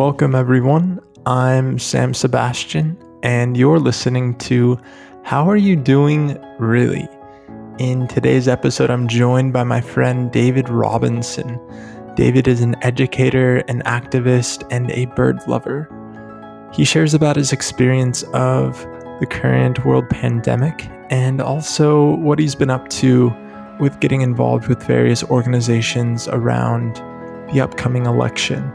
Welcome, everyone. I'm Sam Sebastian, and you're listening to How Are You Doing Really? In today's episode, I'm joined by my friend David Robinson. David is an educator, an activist, and a bird lover. He shares about his experience of the current world pandemic and also what he's been up to with getting involved with various organizations around the upcoming election.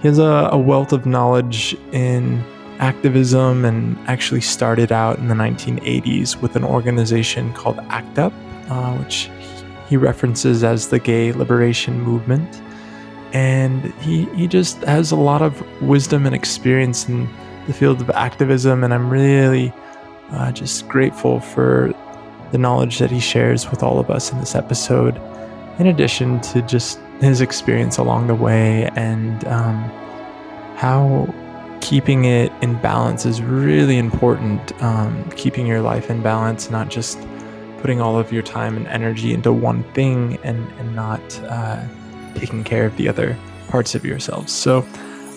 He has a, a wealth of knowledge in activism and actually started out in the 1980s with an organization called ACT UP, uh, which he references as the gay liberation movement. And he, he just has a lot of wisdom and experience in the field of activism, and I'm really uh, just grateful for the knowledge that he shares with all of us in this episode, in addition to just his experience along the way and um, how keeping it in balance is really important. Um, keeping your life in balance, not just putting all of your time and energy into one thing and, and not uh, taking care of the other parts of yourselves. So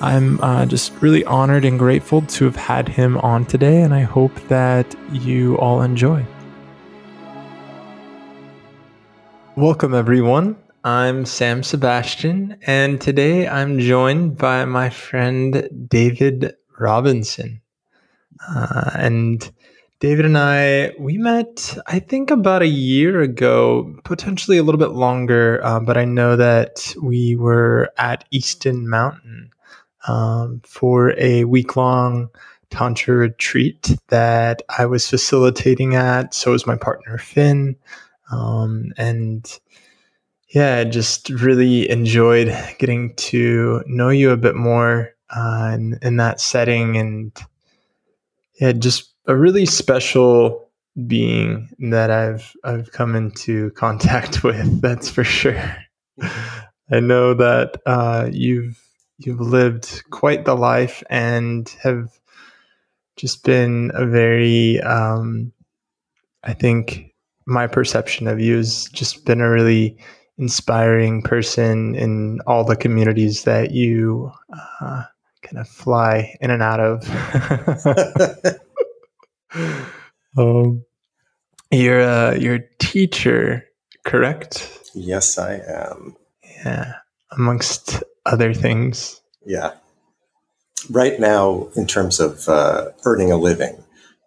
I'm uh, just really honored and grateful to have had him on today, and I hope that you all enjoy. Welcome, everyone. I'm Sam Sebastian, and today I'm joined by my friend David Robinson. Uh, and David and I, we met, I think, about a year ago, potentially a little bit longer, uh, but I know that we were at Easton Mountain um, for a week long Tantra retreat that I was facilitating at. So was my partner, Finn. Um, and yeah, I just really enjoyed getting to know you a bit more uh, in, in that setting, and yeah, just a really special being that I've I've come into contact with. That's for sure. I know that uh, you've you've lived quite the life and have just been a very um, I think my perception of you has just been a really inspiring person in all the communities that you uh, kind of fly in and out of. um, you're a, you're a teacher, correct? Yes, I am. Yeah, amongst other things. Yeah. Right now, in terms of uh, earning a living,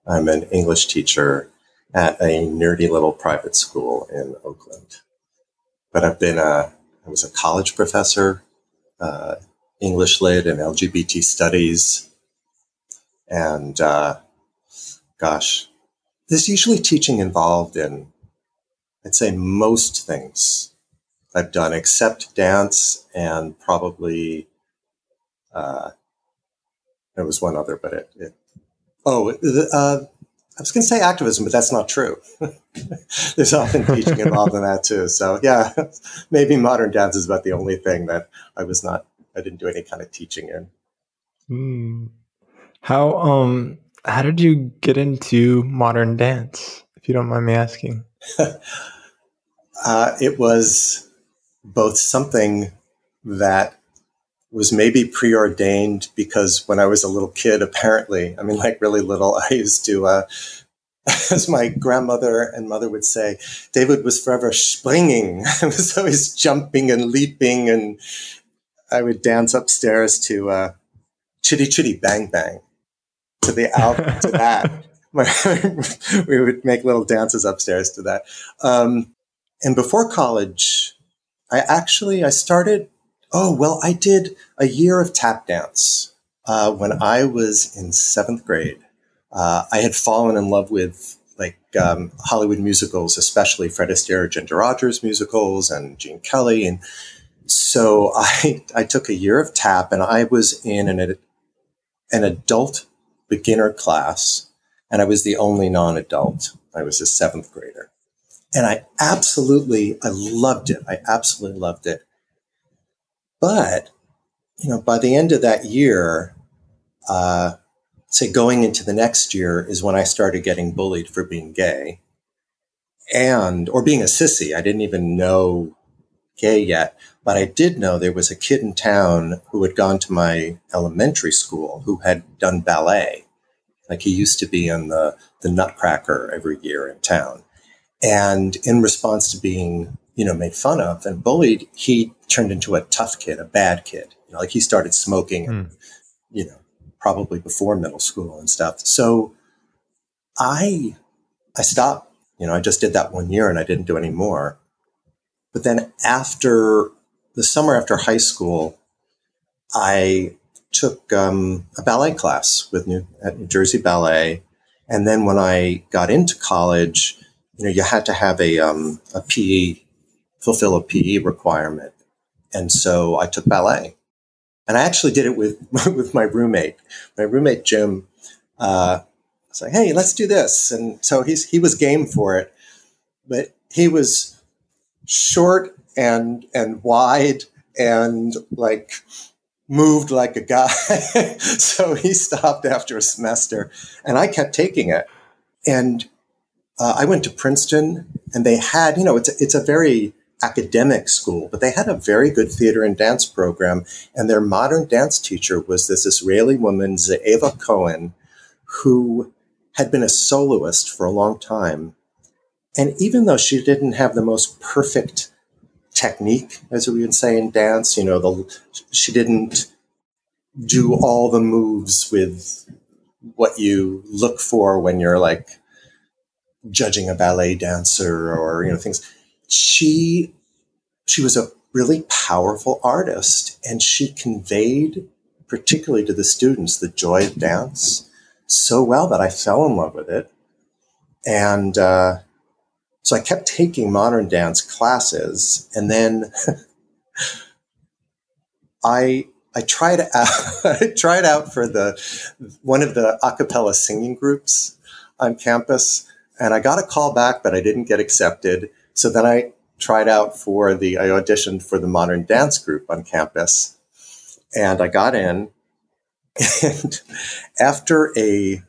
I'm an English teacher at a nerdy little private school in Oakland but I've been a, I was a college professor, uh, English lit and LGBT studies. And, uh, gosh, there's usually teaching involved in, I'd say most things I've done except dance and probably, uh, there was one other, but it, it oh, uh, I was going to say activism, but that's not true. There's often teaching involved in that too. So yeah, maybe modern dance is about the only thing that I was not, I didn't do any kind of teaching in. Mm. How, um, how did you get into modern dance? If you don't mind me asking. uh, it was both something that was maybe preordained because when I was a little kid, apparently, I mean, like really little, I used to, uh, as my grandmother and mother would say, David was forever springing. I was always jumping and leaping, and I would dance upstairs to uh, Chitty Chitty Bang Bang to the out to that. we would make little dances upstairs to that. Um, and before college, I actually I started Oh, well, I did a year of tap dance uh, when I was in seventh grade. Uh, I had fallen in love with like um, Hollywood musicals, especially Fred Astaire, Ginger Rogers musicals, and Gene Kelly. And so I, I took a year of tap and I was in an, an adult beginner class and I was the only non-adult. I was a seventh grader. And I absolutely, I loved it. I absolutely loved it. But, you know, by the end of that year, uh, say going into the next year is when I started getting bullied for being gay and, or being a sissy. I didn't even know gay yet, But I did know there was a kid in town who had gone to my elementary school who had done ballet. Like he used to be in the, the Nutcracker every year in town. And in response to being, you know, made fun of and bullied, he turned into a tough kid, a bad kid. You know, like he started smoking, and, mm. you know, probably before middle school and stuff. So I, I stopped. You know, I just did that one year and I didn't do any more. But then after the summer after high school, I took um, a ballet class with New, at New Jersey Ballet. And then when I got into college, you know, you had to have a, um, a PE, fulfill a PE requirement. And so I took ballet. And I actually did it with, with my roommate. My roommate, Jim, uh, was like, hey, let's do this. And so he's, he was game for it. But he was short and and wide and like moved like a guy. so he stopped after a semester, and I kept taking it. And uh, I went to Princeton, and they had you know it's a, it's a very academic school, but they had a very good theater and dance program. And their modern dance teacher was this Israeli woman, Ze'eva Cohen, who had been a soloist for a long time. And even though she didn't have the most perfect technique, as we would say in dance. You know, the she didn't do all the moves with what you look for when you're like judging a ballet dancer or you know things. She she was a really powerful artist, and she conveyed, particularly to the students, the joy of dance so well that I fell in love with it. And uh, so I kept taking modern dance classes, and then I I tried out I tried out for the one of the a cappella singing groups on campus, and I got a call back, but I didn't get accepted. So then I tried out for the I auditioned for the modern dance group on campus, and I got in. And after a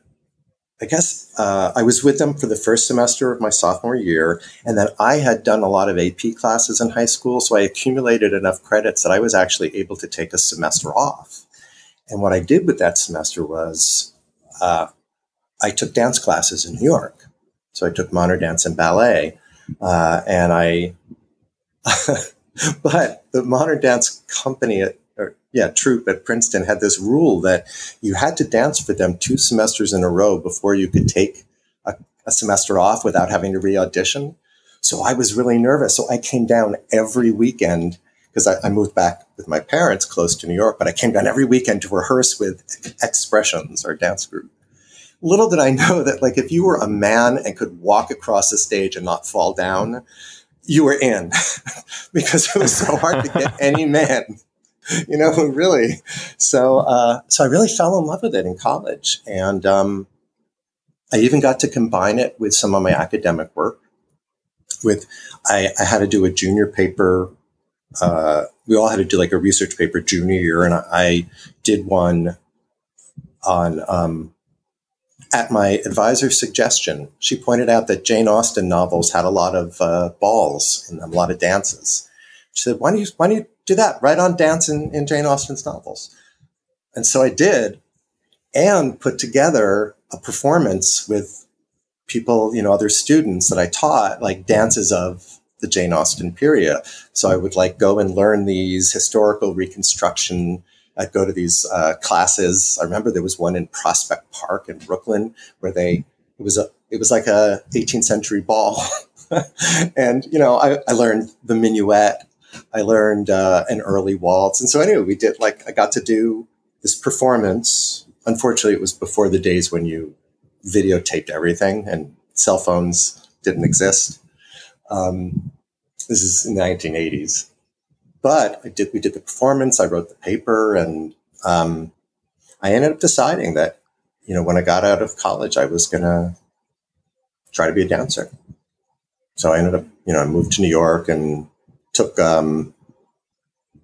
I guess uh, I was with them for the first semester of my sophomore year, and then I had done a lot of AP classes in high school, so I accumulated enough credits that I was actually able to take a semester off. And what I did with that semester was uh, I took dance classes in New York. So I took modern dance and ballet, uh, and I. but the modern dance company at yeah, troupe at Princeton had this rule that you had to dance for them two semesters in a row before you could take a, a semester off without having to re-audition. So I was really nervous. So I came down every weekend because I, I, moved back with my parents close to New York, but I came down every weekend to rehearse with Expressions, our dance group. Little did I know that, like, if you were a man and could walk across the stage and not fall down, you were in because it was so hard to get any man you know, really. So, uh, so I really fell in love with it in college, and um, I even got to combine it with some of my academic work. With, I, I had to do a junior paper. Uh, we all had to do like a research paper junior year, and I, I did one on um, at my advisor's suggestion. She pointed out that Jane Austen novels had a lot of uh, balls and a lot of dances. She said, "Why don't you why don't you do that, write on dance in, in Jane Austen's novels. And so I did and put together a performance with people, you know, other students that I taught, like dances of the Jane Austen period. So I would like go and learn these historical reconstruction. I'd go to these uh, classes. I remember there was one in Prospect Park in Brooklyn where they, it was a, it was like a 18th century ball. and, you know, I, I learned the minuet I learned uh, an early waltz. And so anyway, we did like, I got to do this performance. Unfortunately, it was before the days when you videotaped everything and cell phones didn't exist. Um, this is in the 1980s. But I did, we did the performance, I wrote the paper, and um, I ended up deciding that, you know, when I got out of college, I was going to try to be a dancer. So I ended up, you know, I moved to New York and took um,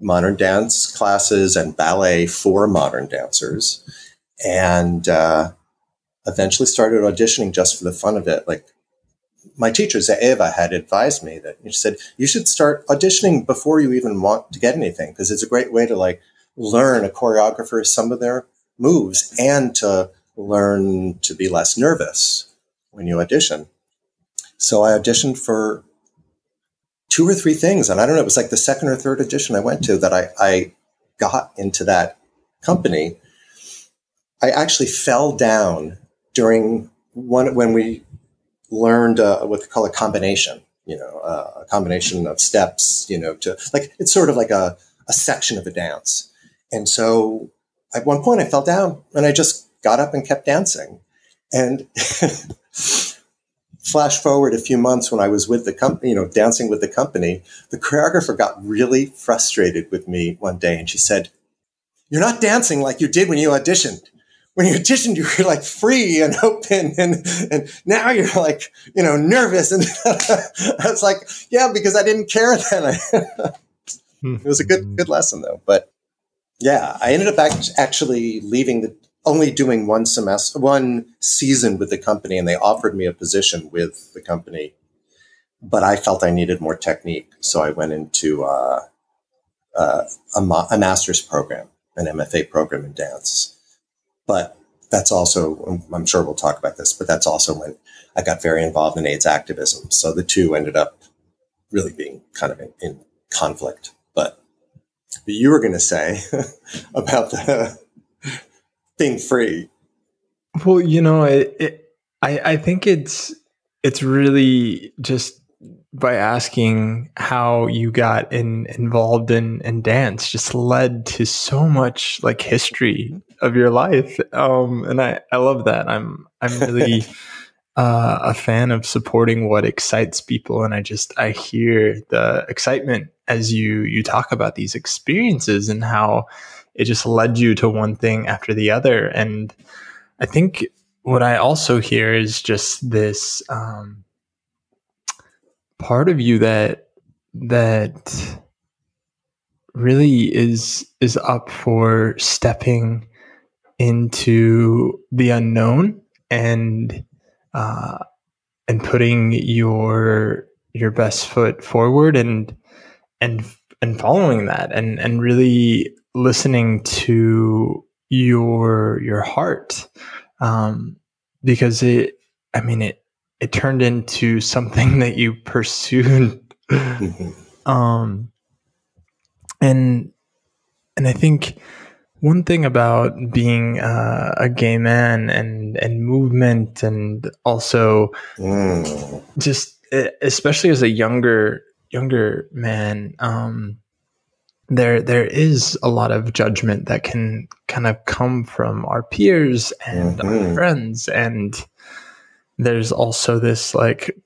modern dance classes and ballet for modern dancers, and uh, eventually started auditioning just for the fun of it. Like my teacher Eva had advised me that she said you should start auditioning before you even want to get anything because it's a great way to like learn a choreographer some of their moves and to learn to be less nervous when you audition. So I auditioned for two or three things, and I don't know, it was like the second or third audition I went to that I, I got into that company. I actually fell down during one when we learned uh, what they call a combination. You know, uh, a combination of steps. You know, to like it's sort of like a a section of a dance. And so at one point I fell down and I just got up and kept dancing. And flash forward a few months when I was with the company, you know, dancing with the company, the choreographer got really frustrated with me one day and she said, You're not dancing like you did when you auditioned. When you auditioned, you were like free and open, and and now you're like, you know, nervous. And I was like, yeah, because I didn't care then. it was a good good lesson though. But yeah, I ended up actually leaving the only doing one semester, one season with the company, and they offered me a position with the company. But I felt I needed more technique, so I went into uh, uh, a, ma- a master's program, an MFA program in dance. But that's also, I'm sure we'll talk about this, but that's also when I got very involved in AIDS activism. So the two ended up really being kind of in, in conflict. But, but you were going to say about the being free. Well, you know, it, it, I I think it's it's really just by asking how you got in, involved in, in dance just led to so much like history of your life. Um, and I, I love that. I'm, I'm really, uh, a fan of supporting what excites people. And I just, I hear the excitement as you, you talk about these experiences and how it just led you to one thing after the other. And I think what I also hear is just this, um, part of you that that really is is up for stepping into the unknown and uh, and putting your your best foot forward and and and following that and and really listening to your your heart. Um, because it I mean it it turned into something that you pursued. Mm-hmm. um, and and I think one thing about being uh, a gay man and and movement and also mm. just especially as a younger younger man um, there there is a lot of judgment that can kind of come from our peers and mm-hmm. our friends and there's also this like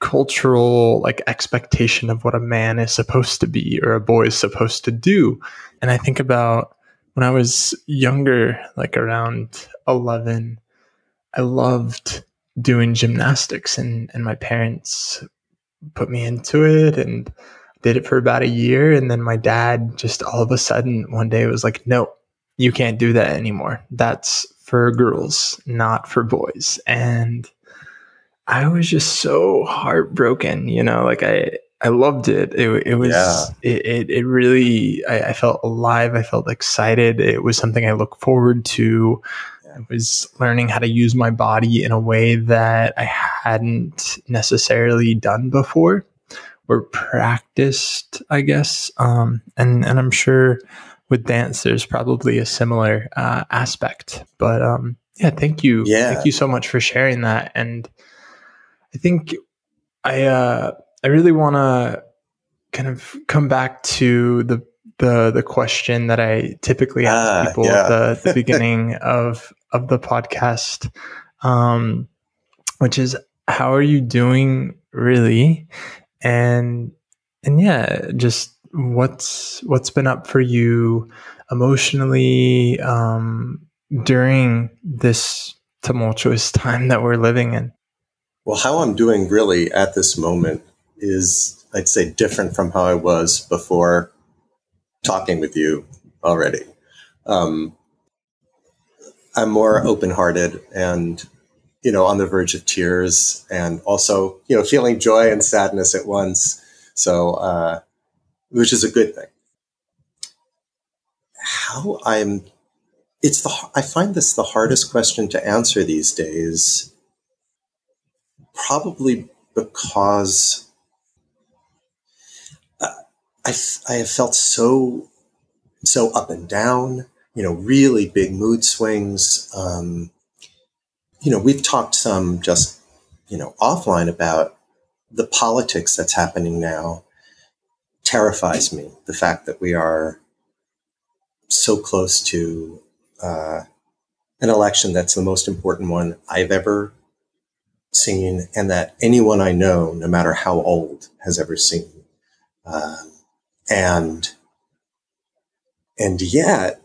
cultural like expectation of what a man is supposed to be or a boy is supposed to do. And i think about when i was younger like around 11 i loved doing gymnastics and and my parents put me into it and did it for about a year. And then my dad just all of a sudden one day was like no you can't do that anymore. That's for girls not for boys. And I was just so heartbroken, you know, like I, I loved it. It, it was, yeah. it, it, it, really, I, I, felt alive. I felt excited. It was something I look forward to. I was learning how to use my body in a way that I hadn't necessarily done before or practiced, I guess. Um, and, and I'm sure with dance, there's probably a similar uh, aspect, but um, yeah, thank you. Yeah. Thank you so much for sharing that. And, I think I uh, I really want to kind of come back to the the the question that I typically ask uh, people yeah. at the, the beginning of of the podcast, um, which is how are you doing really, and and yeah, just what's what's been up for you emotionally um, during this tumultuous time that we're living in. Well, how I'm doing really at this moment is, I'd say, different from how I was before talking with you already. Um, I'm more open hearted and you know, on the verge of tears and also, you know, feeling joy and sadness at once. So, uh, which is a good thing. How I'm, it's the, I find this the hardest question to answer these days, probably because uh, I, I have felt so, so up and down, you know, really big mood swings. Um, you know, we've talked some just, you know, offline about the politics that's happening now terrifies me. The fact that we are so close to uh, an election that's the most important one I've ever seen, and that anyone I know, no matter how old, has ever seen. Um, and and yet,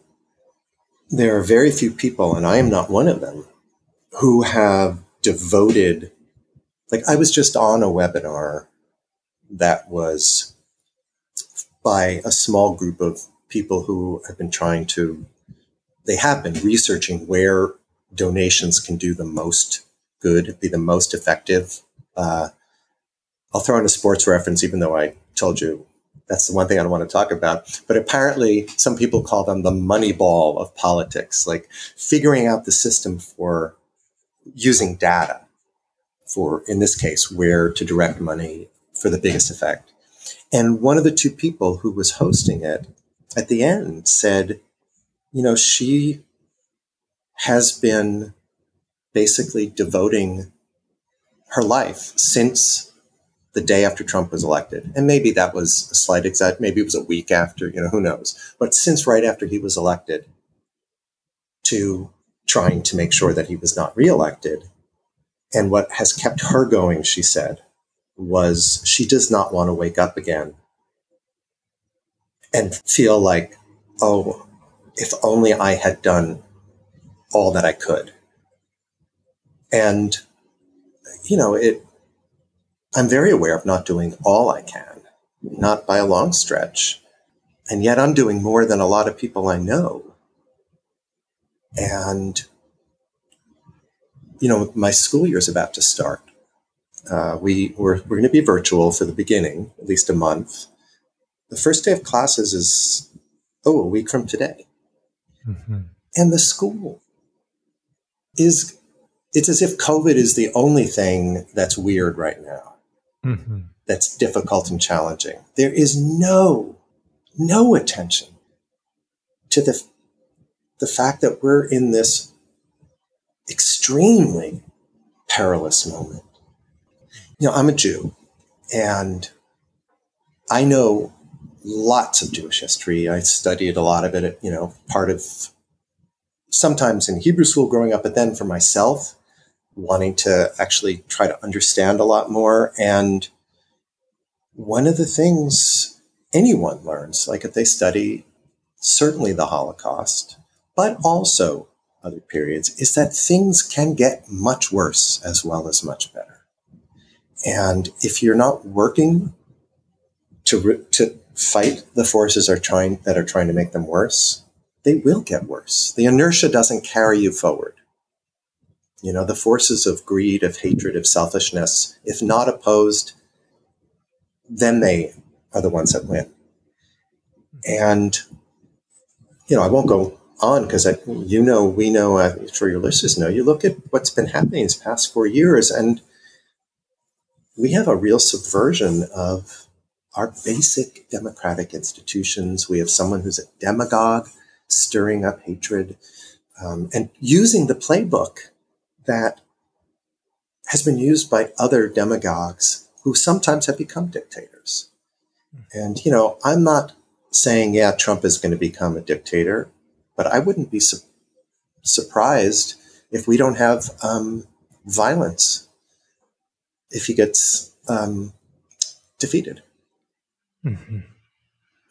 there are very few people, and I am not one of them, who have devoted, like I was just on a webinar that was by a small group of people who have been trying to, they have been researching where donations can do the most good, be the most effective. Uh, I'll throw in a sports reference, even though I told you that's the one thing I don't want to talk about. But apparently, some people call them the money ball of politics, like figuring out the system for using data for, in this case, where to direct money for the biggest effect. And one of the two people who was hosting it at the end said, you know, she has been basically devoting her life since the day after Trump was elected. And maybe that was a slight exact, maybe it was a week after, you know, who knows. But since right after he was elected to trying to make sure that he was not reelected. And what has kept her going, she said, was she does not want to wake up again and feel like, oh, if only I had done all that I could. And, you know, it, I'm very aware of not doing all I can, not by a long stretch. And yet I'm doing more than a lot of people I know. And, you know, my school year is about to start. Uh, we, we're, we're going to be virtual for the beginning, at least a month. The first day of classes is, oh, a week from today. Mm-hmm. And the school is, it's as if COVID is the only thing that's weird right now, mm-hmm. that's difficult and challenging. There is no, no attention to the the fact that we're in this extremely perilous moment. You know, I'm a Jew and I know lots of Jewish history. I studied a lot of it, you know, part of sometimes in Hebrew school growing up, but then for myself, wanting to actually try to understand a lot more. And one of the things anyone learns, like if they study certainly the Holocaust, but also other periods, is that things can get much worse as well as much better. And if you're not working to, to fight the forces are trying, that are trying to make them worse, they will get worse. The inertia doesn't carry you forward. You know, the forces of greed, of hatred, of selfishness, if not opposed, then they are the ones that win. And, you know, I won't go on because you know, we know, I'm sure your listeners know, you look at what's been happening these past four years, and we have a real subversion of our basic democratic institutions. We have someone who's a demagogue stirring up hatred um, and using the playbook that has been used by other demagogues who sometimes have become dictators. And, you know, I'm not saying, yeah, Trump is going to become a dictator. But I wouldn't be su- surprised if we don't have um, violence if he gets um, defeated. Mm-hmm.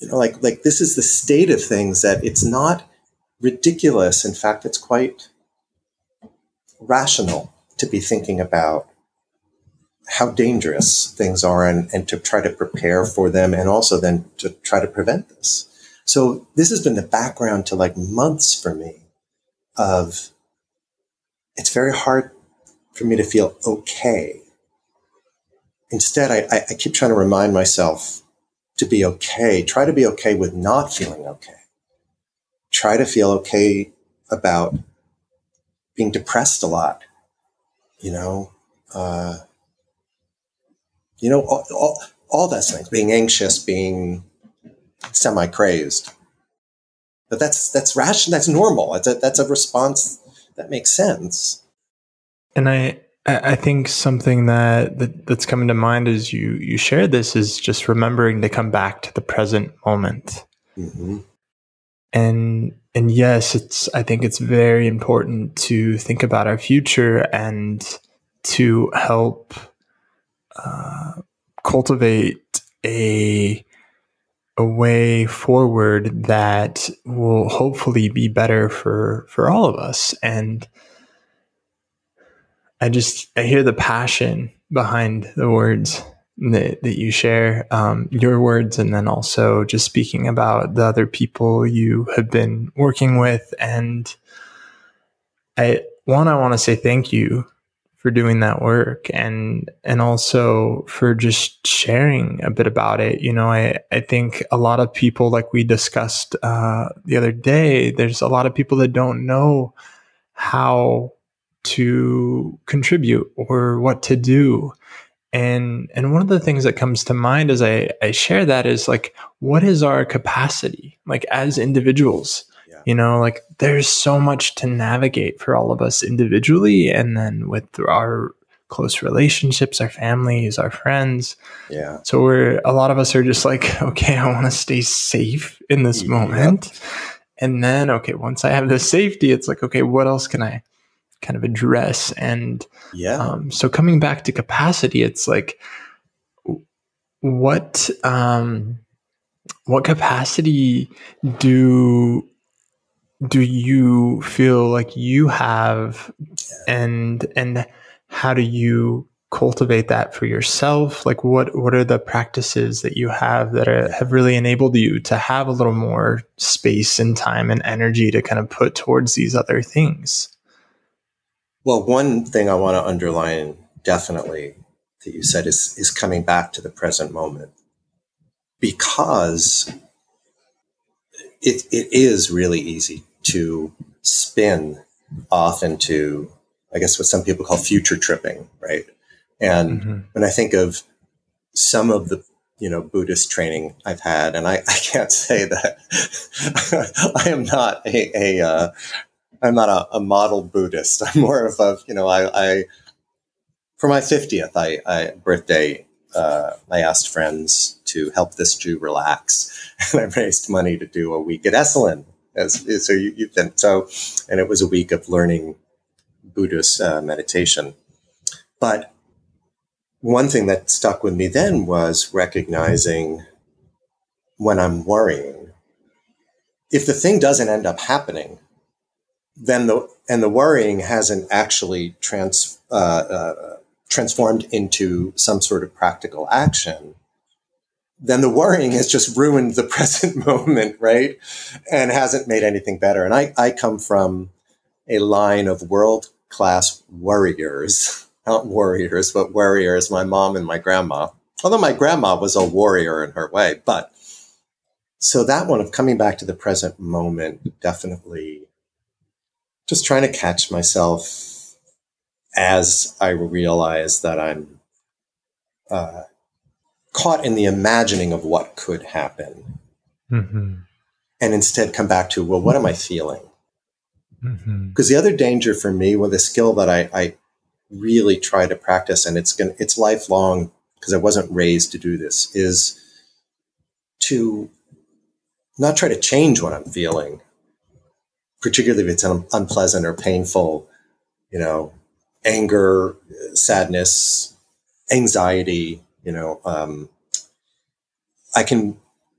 You know, like like this is the state of things that it's not ridiculous. In fact, it's quite rational to be thinking about how dangerous things are and, and to try to prepare for them and also then to try to prevent this. So this has been the background to like months for me of it's very hard for me to feel okay. Instead, I, I, I keep trying to remind myself to be okay. Try to be okay with not feeling okay. Try to feel okay about being depressed a lot. You know, uh, you know, all, all, all those things, being anxious, being semi crazed. But that's, that's rational. That's normal. That's a, that's a response that makes sense. And I, I think something that, that that's coming to mind as you you share this is just remembering to come back to the present moment. Mm-hmm. And and yes, it's I think it's very important to think about our future and to help uh, cultivate a a way forward that will hopefully be better for for all of us. And I just I hear the passion behind the words that, that you share, um, your words, and then also just speaking about the other people you have been working with. And I one, I want to say thank you for doing that work and and also for just sharing a bit about it you know i i think a lot of people like we discussed uh, the other day there's a lot of people that don't know how to contribute or what to do and and one of the things that comes to mind as i i share that is like what is our capacity like as individuals? Yeah. you know like there's so much to navigate for all of us individually and then with our close relationships our families our friends. Yeah. So we're a lot of us are just like okay i want to stay safe in this moment. And then okay once i have the safety it's like okay what else can i kind of address. And yeah, um, so coming back to capacity, it's like what um, what capacity do do you feel like you have, and and how do you cultivate that for yourself? Like what what are the practices that you have that are, have really enabled you to have a little more space and time and energy to kind of put towards these other things well, one thing I want to underline definitely that you said is, is coming back to the present moment because it, it is really easy to spin off into, I guess, what some people call future tripping, right? And mm-hmm. when I think of some of the you know Buddhist training I've had, and I, I can't say that I am not a, a uh, I'm not a, a, model Buddhist. I'm more of a, you know, I, I for my 50th I, I birthday, uh, I asked friends to help this Jew relax, and I raised money to do a week at Esalen. As, so you, have been so, and it was a week of learning Buddhist uh, meditation. But one thing that stuck with me then was recognizing when I'm worrying, if the thing doesn't end up happening, then the and the worrying hasn't actually trans, uh, uh, transformed into some sort of practical action, then the worrying has just ruined the present moment, right? And hasn't made anything better. And I, I come from a line of world class warriors, not warriors, but warriors, my mom and my grandma. Although my grandma was a warrior in her way, but so that one of coming back to the present moment definitely just trying to catch myself as I realize that I'm uh, caught in the imagining of what could happen. Mm-hmm. And instead come back to, well, what am I feeling? Because mm-hmm. the other danger for me with a skill that I, I really try to practice, and it's going it's lifelong because I wasn't raised to do this, is to not try to change what I'm feeling, particularly if it's un- unpleasant or painful, you know, anger, sadness, anxiety, you know, um, I can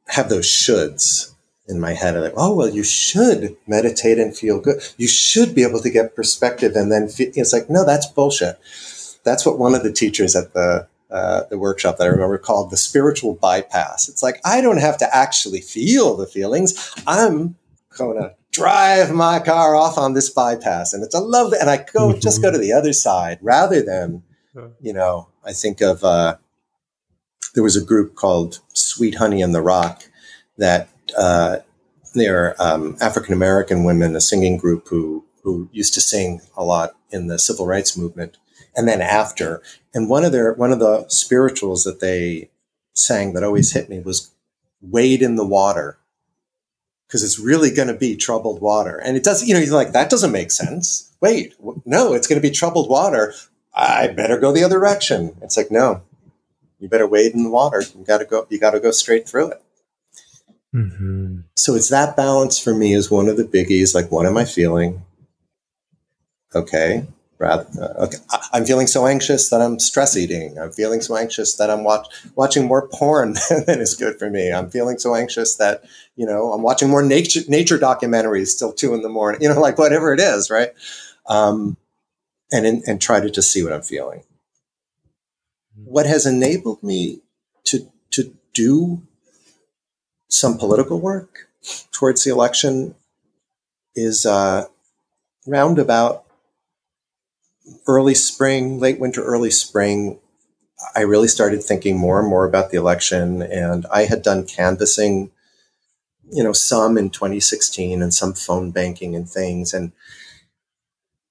have those shoulds in my head. I'm like, oh, well, you should meditate and feel good. You should be able to get perspective and then feel, it's like, no, that's bullshit. That's what one of the teachers at the uh, the workshop that I remember called the spiritual bypass. It's like I don't have to actually feel the feelings. I'm going to drive my car off on this bypass and it's a lovely and i go mm-hmm. just go to the other side rather than you know i think of uh, there was a group called sweet honey in the rock that uh, they're um, african american women a singing group who who used to sing a lot in the civil rights movement and then after. And one of their one of the spirituals that they sang that always hit me was wade in the water because it's really going to be troubled water. And it does, you know, you're like, that doesn't make sense. Wait, no, it's going to be troubled water. I better go the other direction. It's like, no, you better wade in the water. You got to go, you got to go straight through it. Mm-hmm. So it's that balance for me is one of the biggies. Like, what am I feeling? Okay rather okay i'm feeling so anxious that i'm stress eating. I'm feeling so anxious that i'm watch, watching more porn than is good for me. I'm feeling so anxious that you know i'm watching more nature nature documentaries till two in the morning you know like whatever it is right? Um, and and try to just see what i'm feeling. What has enabled me to to do some political work towards the election is uh, roundabout early spring, late winter, early spring, I really started thinking more and more about the election. And I had done canvassing, you know, some in 2016 and some phone banking and things. And,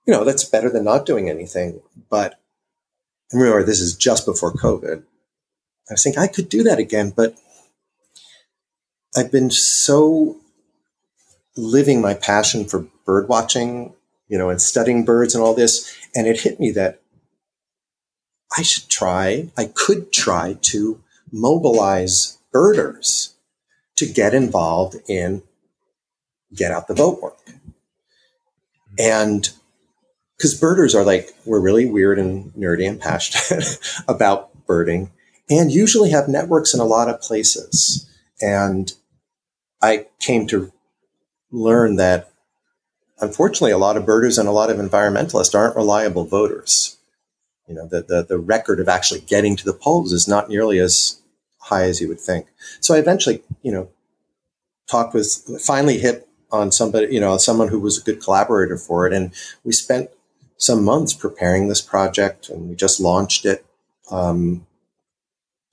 you know, that's better than not doing anything. But remember, this is just before COVID. I was thinking I could do that again, but I've been so living my passion for bird watching you know, and studying birds and all this. And it hit me that I should try, I could try to mobilize birders to get involved in get out the vote work. And because birders are like, we're really weird and nerdy and passionate about birding and usually have networks in a lot of places. And I came to learn that unfortunately, a lot of birders and a lot of environmentalists aren't reliable voters. You know, the, the, the record of actually getting to the polls is not nearly as high as you would think. So I eventually, you know, talked with, finally hit on somebody, you know, someone who was a good collaborator for it. And we spent some months preparing this project and we just launched it. Um,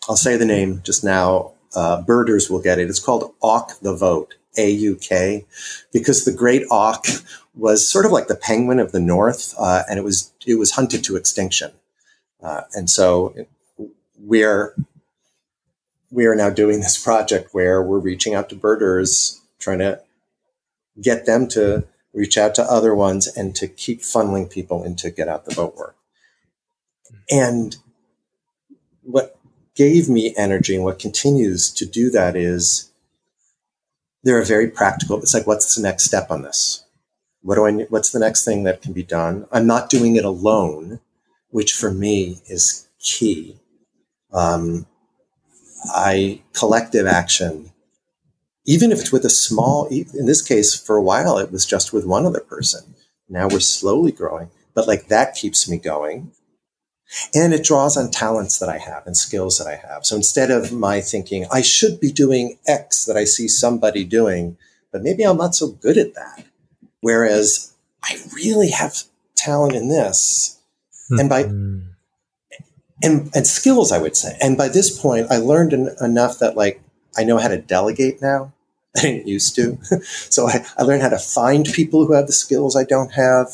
I'll say the name just now. Uh, birders will get it. It's called Auk the Vote. AUK because the great auk was sort of like the penguin of the north, uh, and it was it was hunted to extinction. Uh, and so we're we are now doing this project where we're reaching out to birders, trying to get them to reach out to other ones and to keep funneling people into get out the vote work. And what gave me energy and what continues to do that is they're very practical. It's like, what's the next step on this? What do I? What's the next thing that can be done? I'm not doing it alone, which for me is key. Um, I collective action, even if it's with a small. In this case, for a while, it was just with one other person. Now we're slowly growing, but like that keeps me going. And it draws on talents that I have and skills that I have. So instead of my thinking, I should be doing X that I see somebody doing, but maybe I'm not so good at that. Whereas I really have talent in this. Mm-hmm. And by, and, and skills, I would say. And by this point, I learned en- enough that like, I know how to delegate now. I didn't used to. so I, I learned how to find people who have the skills I don't have.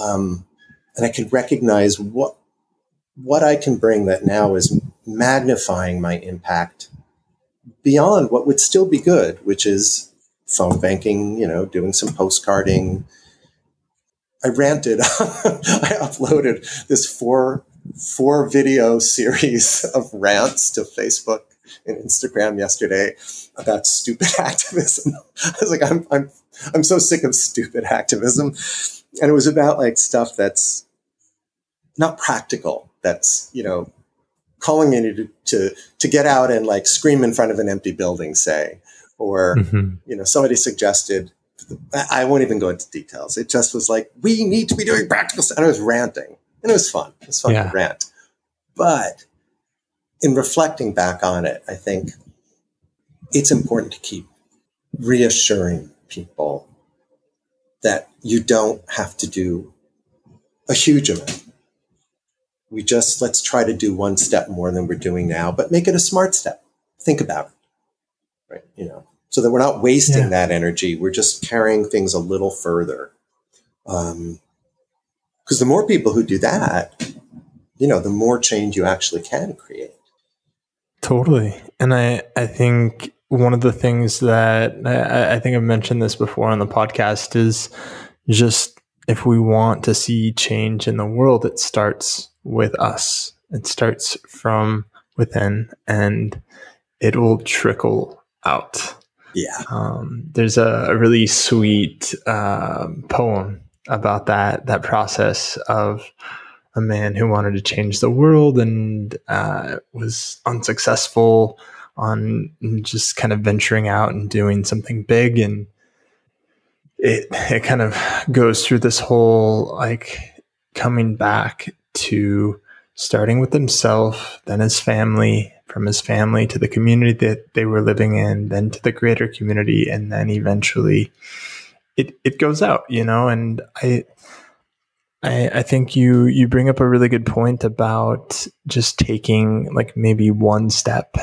Um, and I can recognize what what I can bring that now is magnifying my impact beyond what would still be good, which is phone banking, you know, doing some postcarding. I ranted, I uploaded this four four video series of rants to Facebook and Instagram yesterday about stupid activism. I was like, I'm I'm I'm so sick of stupid activism. And it was about like stuff that's not practical that's you know calling you to, to to get out and like scream in front of an empty building, say, or mm-hmm. you know somebody suggested. I won't even go into details. It just was like we need to be doing practical stuff, and I was ranting, and it was fun. It was fun yeah. to rant, but in reflecting back on it, I think it's important to keep reassuring people that you don't have to do a huge amount. We just let's try to do one step more than we're doing now, but make it a smart step. Think about it. Right. You know, so that we're not wasting yeah. that energy. We're just carrying things a little further. Um, because the more people who do that, you know, the more change you actually can create. Totally. And I, I think one of the things that I, I think I've mentioned this before on the podcast is just if we want to see change in the world, it starts with us. It starts from within and it will trickle out. Yeah. Um, there's a, a, really sweet uh, poem about that that process of a man who wanted to change the world and uh, was unsuccessful on just kind of venturing out and doing something big and it it kind of goes through this whole like coming back to starting with himself then his family from his family to the community that they were living in then to the greater community and then eventually it it goes out you know? And i I, I think you you bring up a really good point about just taking like maybe one step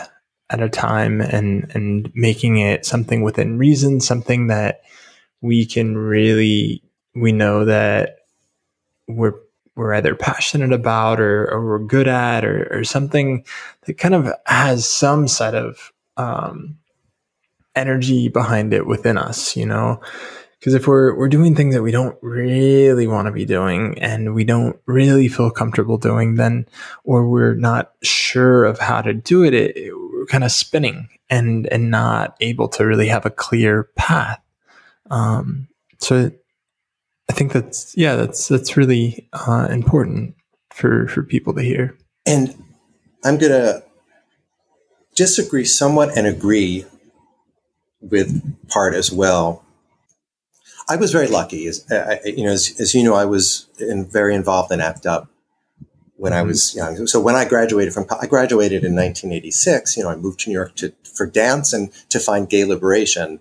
at a time and and making it something within reason, something that we can really we know that we're we're either passionate about or, or we're good at or, or something that kind of has some side of um, energy behind it within us, you know because if we're we're doing things that we don't really want to be doing and we don't really feel comfortable doing, then or we're not sure of how to do it, it, it we're kind of spinning and and not able to really have a clear path. Um, so I think that's yeah, that's that's really uh, important for for people to hear. And I'm gonna disagree somewhat and agree with part as well I was very lucky. As, I, you know, as, as, you know, I was in, very involved in ACT UP when mm-hmm. I was young. So when I graduated from, I graduated in 1986. You know, I moved to New York to, for dance and to find gay liberation,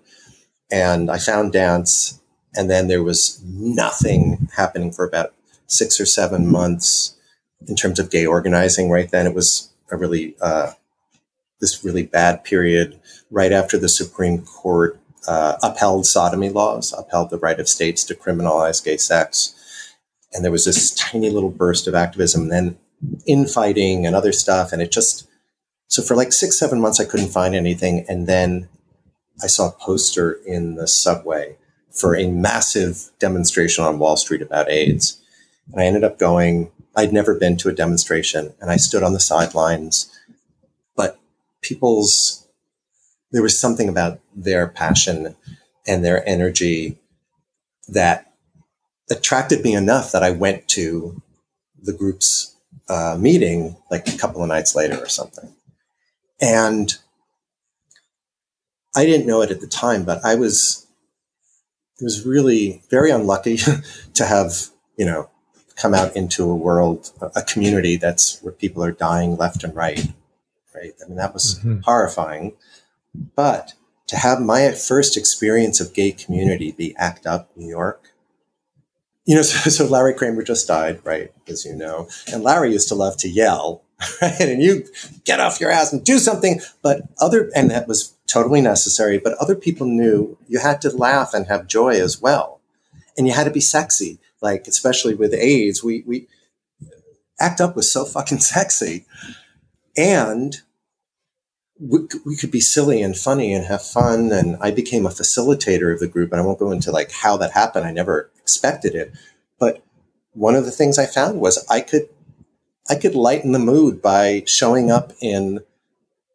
and I found dance. And then there was nothing happening for about six or seven months in terms of gay organizing. Right then, it was a really uh, this really bad period right after the Supreme Court uh, upheld sodomy laws, upheld the right of states to criminalize gay sex. And there was this tiny little burst of activism, and then infighting and other stuff. And it just, so for like six, seven months, I couldn't find anything. And then I saw a poster in the subway for a massive demonstration on Wall Street about AIDS. And I ended up going, I'd never been to a demonstration, and I stood on the sidelines. But people's there was something about their passion and their energy that attracted me enough that I went to the group's uh, meeting like a couple of nights later or something. And I didn't know it at the time, but I was was really very unlucky to have you know come out into a world, a community that's where people are dying left and right. Right. I mean, that was mm-hmm. horrifying. But to have my first experience of gay community be ACT UP New York, you know, so, so, Larry Kramer just died, right? As you know, and Larry used to love to yell, right? And you get off your ass and do something. But other, and that was totally necessary. But other people knew you had to laugh and have joy as well, and you had to be sexy. Like especially with AIDS, we we ACT UP was so fucking sexy, and we, we could be silly and funny and have fun. And I became a facilitator of the group. And I won't go into like how that happened. I never expected it. But one of the things I found was I could, I could lighten the mood by showing up in,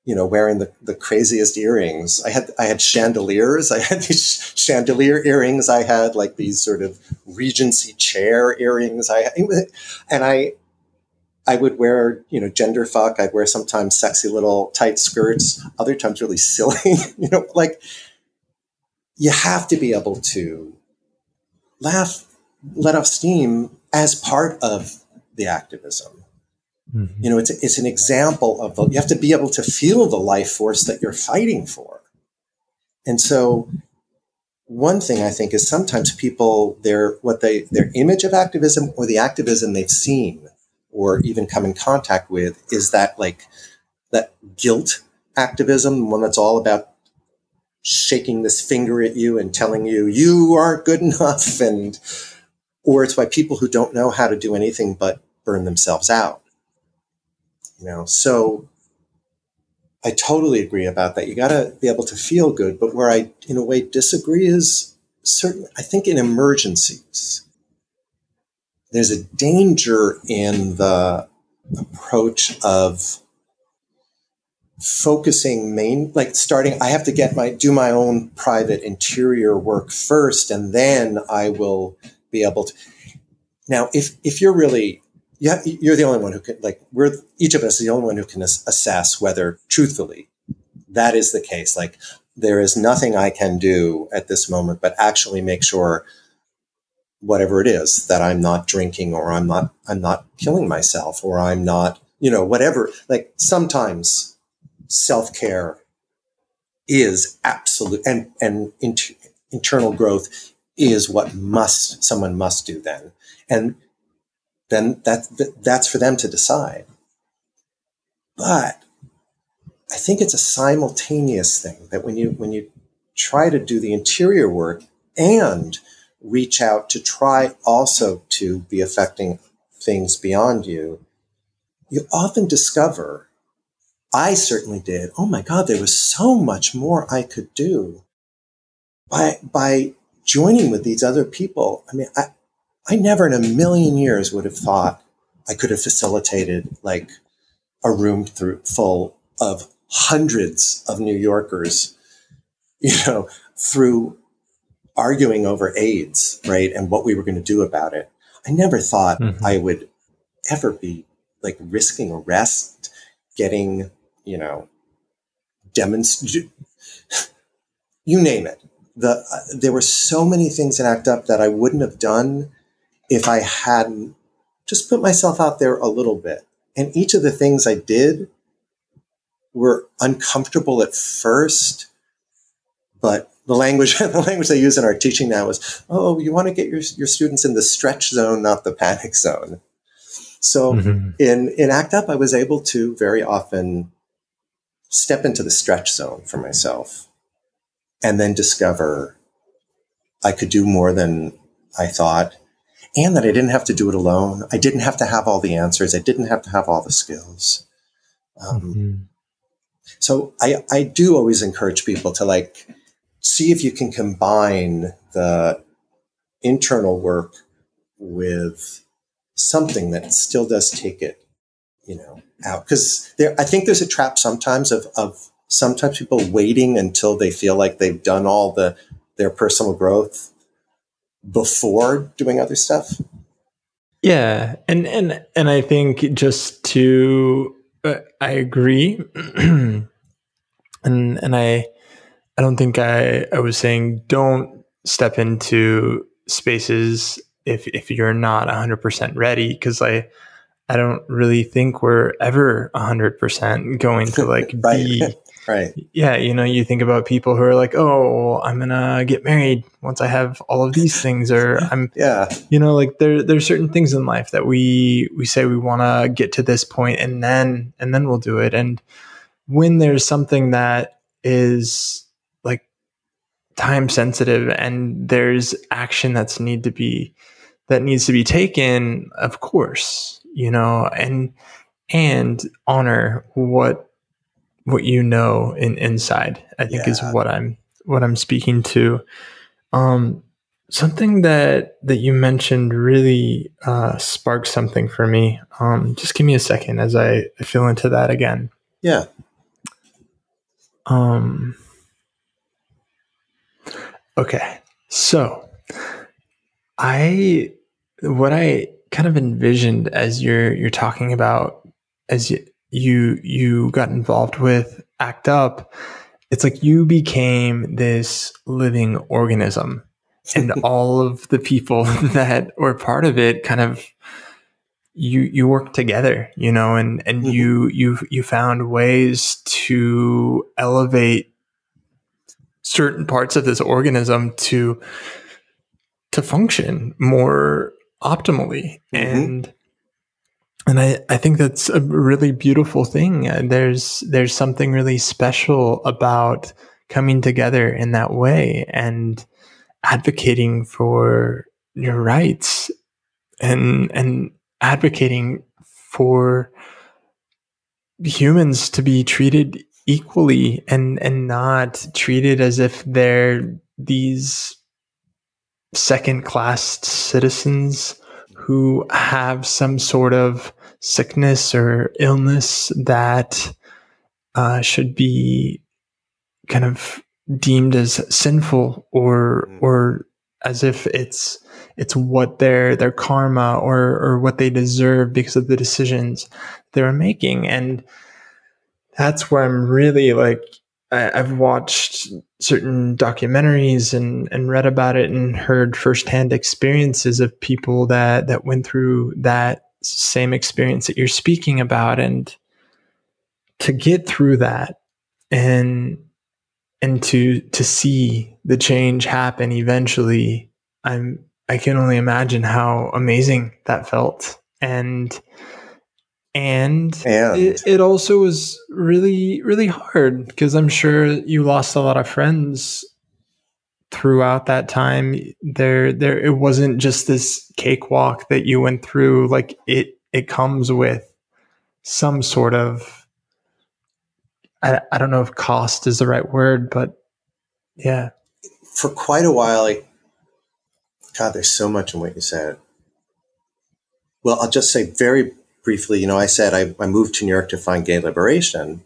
you know, wearing the, the craziest earrings. I had, I had chandeliers. I had these chandelier earrings. I had like these sort of Regency chair earrings. I, and I, I would wear, you know, gender fuck. I'd wear sometimes sexy little tight skirts, other times really silly. you know, like you have to be able to laugh, let off steam as part of the activism. Mm-hmm. You know, it's, it's an example of the, you have to be able to feel the life force that you're fighting for. And so one thing I think is sometimes people their what they their image of activism or the activism they've seen or even come in contact with is that like that guilt activism, one that's all about shaking this finger at you and telling you you aren't good enough and or it's by people who don't know how to do anything but burn themselves out. You know, so I totally agree about that. You got to be able to feel good, but where I, in a way, disagree is certain. I think in emergencies, there's a danger in the approach of focusing main like starting i have to get my do my own private interior work first and then i will be able to now if if you're really yeah, you're the only one who can like we're each of us is the only one who can assess whether truthfully that is the case. Like there is nothing I can do at this moment, but actually make sure whatever it is that I'm not drinking or I'm not I'm not killing myself or I'm not you know whatever. Like sometimes self care is absolute and and inter, internal growth is what must someone must do then and then that, that's for them to decide. But I think it's a simultaneous thing that when you when you try to do the interior work and reach out to try also to be affecting things beyond you, you often discover, I certainly did, oh my God, there was so much more I could do by by joining with these other people. I mean, I, I never in a million years would have thought I could have facilitated like a room through full of hundreds of New Yorkers, you know, through arguing over AIDS, right? And what we were going to do about it. I never thought mm-hmm. I would ever be like risking arrest, getting, you know, demonstrate, you name it. The, uh, there were so many things in ACT UP that I wouldn't have done if I hadn't just put myself out there a little bit. And each of the things I did were uncomfortable at first, but the language the language they use in our teaching now is, oh, you want to get your, your students in the stretch zone, not the panic zone. So mm-hmm. in in ACT UP, I was able to very often step into the stretch zone for myself and then discover I could do more than I thought and that I didn't have to do it alone. I didn't have to have all the answers. I didn't have to have all the skills. Um, mm-hmm. So I, I do always encourage people to like see if you can combine the internal work with something that still does take it, you know, out. Because there, I think there's a trap sometimes of, of sometimes people waiting until they feel like they've done all the their personal growth before doing other stuff. Yeah, and and and I think just to uh, I agree, and and I I don't think I I was saying don't step into spaces if if you're not 100% ready because I I don't really think we're ever 100% going to like right. be Right. Yeah. You know, you think about people who are like, oh, I'm going to get married once I have all of these things, or I'm, yeah, you know, like there, there's certain things in life that we, we say we want to get to this point and then, and then we'll do it. And when there's something that is like time sensitive and there's action that's need to be, that needs to be taken, of course, you know, and, and honor what what you know in inside i think yeah. is what i'm what i'm speaking to. Um something that that you mentioned really uh sparked something for me. Um just give me a second as i, I feel into that again. Yeah. Um okay. So i what i kind of envisioned as you're you're talking about as you you you got involved with act up it's like you became this living organism and all of the people that were part of it kind of you you work together you know and and mm-hmm. you you you found ways to elevate certain parts of this organism to to function more optimally mm-hmm. and and I, I think that's a really beautiful thing. Uh, there's there's something really special about coming together in that way and advocating for your rights and and advocating for humans to be treated equally and and not treated as if they're these second class citizens who have some sort of sickness or illness that uh, should be kind of deemed as sinful or mm. or as if it's it's what their their karma or or what they deserve because of the decisions they're making and that's where i'm really like I, have watched certain documentaries and, and read about it and heard firsthand experiences of people that that went through that same experience that you're speaking about. And to get through that and and to to see the change happen eventually i'm i can only imagine how amazing that felt. And and, and. It, it, also was really really hard because i'm sure you lost a lot of friends throughout that time. There there it wasn't just this cakewalk that you went through. Like it it comes with some sort of I, I don't know if cost is the right word but yeah. For quite a while like god there's so much in what you said. Well i'll just say very briefly, you know, I said I, I moved to New York to find gay liberation.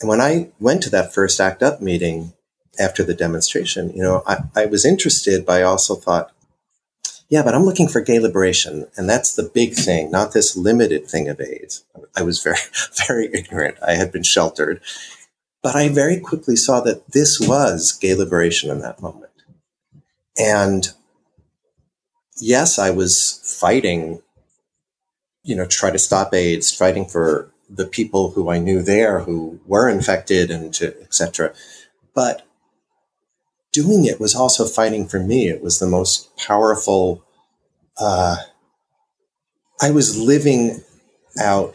And when I went to that first ACT UP meeting after the demonstration, you know, I, I was interested, but I also thought, yeah, but I'm looking for gay liberation. And that's the big thing, not this limited thing of AIDS. I was very, very ignorant. I had been sheltered. But I very quickly saw that this was gay liberation in that moment. And yes, I was fighting you know, try to stop AIDS, fighting for the people who I knew there who were infected and to etc. But doing it was also fighting for me. It was the most powerful. Uh, I was living out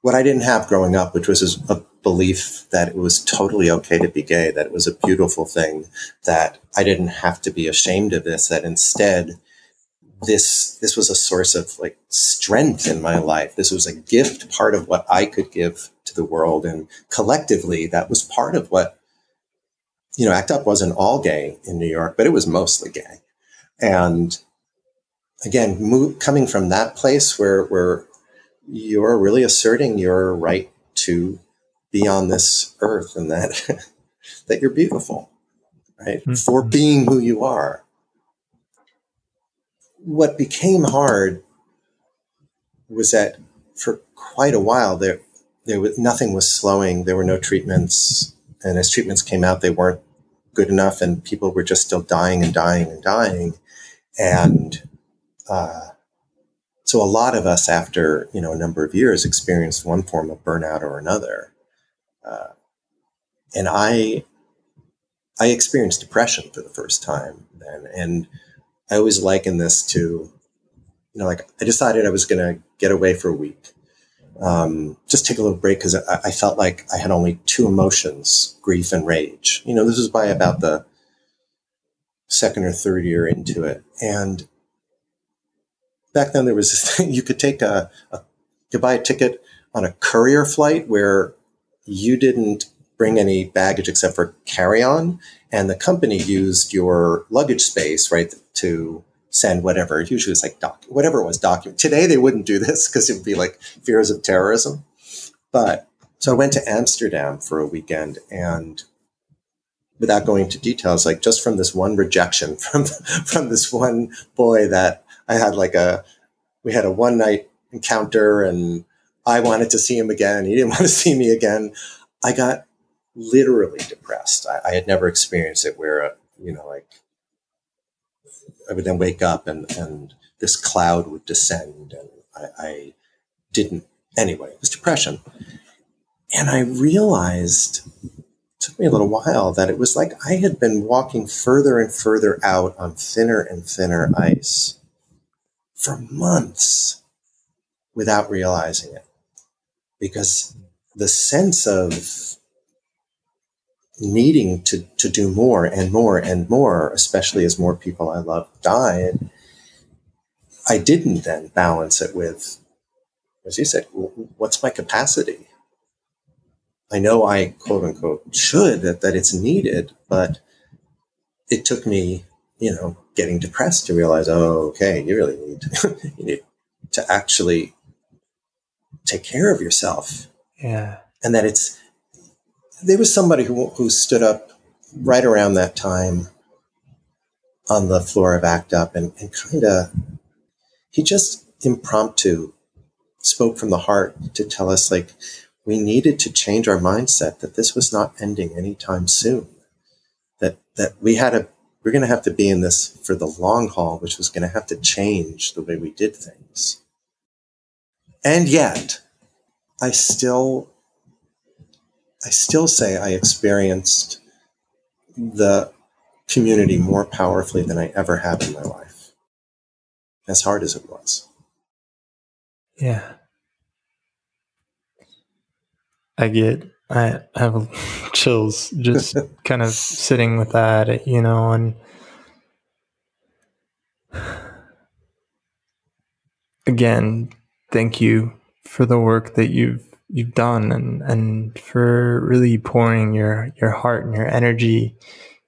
what I didn't have growing up, which was a belief that it was totally okay to be gay, that it was a beautiful thing, that I didn't have to be ashamed of this, that instead this this was a source of like strength in my life. This was a gift, part of what I could give to the world, and collectively, that was part of what you know. ACT UP wasn't all gay in New York, but it was mostly gay, and again, move, coming from that place where where you're really asserting your right to be on this earth and that that you're beautiful, right, mm-hmm. for being who you are what became hard was that for quite a while there there was nothing was slowing. There were no treatments, and as treatments came out, they weren't good enough, and people were just still dying and dying and dying. And uh, so, a lot of us, after you know a number of years, experienced one form of burnout or another. Uh, and I, I experienced depression for the first time then, and I always liken this to, you know, like I decided I was going to get away for a week, um, just take a little break because I, I, felt like I had only two emotions, grief and rage. You know, this was by about the second or third year into it. And back then there was this thing, you could take a, a you buy a ticket on a courier flight where you didn't bring any baggage except for carry on. And the company used your luggage space, right, to send whatever. Usually it's like doc, whatever it was document. Today they wouldn't do this because it would be like fears of terrorism. But so I went to Amsterdam for a weekend and without going into details, like just from this one rejection from, from this one boy that I had like a, we had a one night encounter and I wanted to see him again. He didn't want to see me again. I got literally depressed. I, I had never experienced it where, uh, you know, like I would then wake up and, and this cloud would descend and I, I didn't, anyway, it was depression. And I realized took me a little while that it was like I had been walking further and further out on thinner and thinner ice for months without realizing it. Because the sense of needing to, to do more and more and more, especially as more people I love died, I didn't then balance it with, as you said, what's my capacity? I know I quote unquote should, that, that it's needed, but it took me, you know, getting depressed to realize, oh, okay, you really need to, you need to actually take care of yourself. Yeah. And that it's, there was somebody who, who stood up right around that time on the floor of ACT UP and, and kind of, he just impromptu spoke from the heart to tell us, like, we needed to change our mindset that this was not ending anytime soon. That that we had a we're going to have to be in this for the long haul, which was going to have to change the way we did things. And yet, I still I still say I experienced the community more powerfully than I ever have in my life. As hard as it was. Yeah. I get I have chills just kind of sitting with that, you know, and again, thank you for the work that you've you've done and and for really pouring your your heart and your energy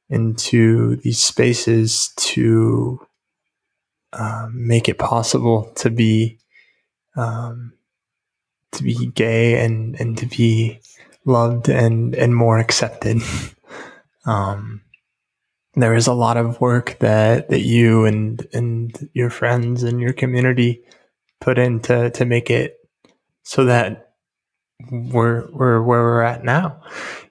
into these spaces to uh, make it possible to be um, to be gay and and to be loved and and more accepted. um, there is a lot of work that that you and and your friends and your community put into to make it so that we're we're where we're at now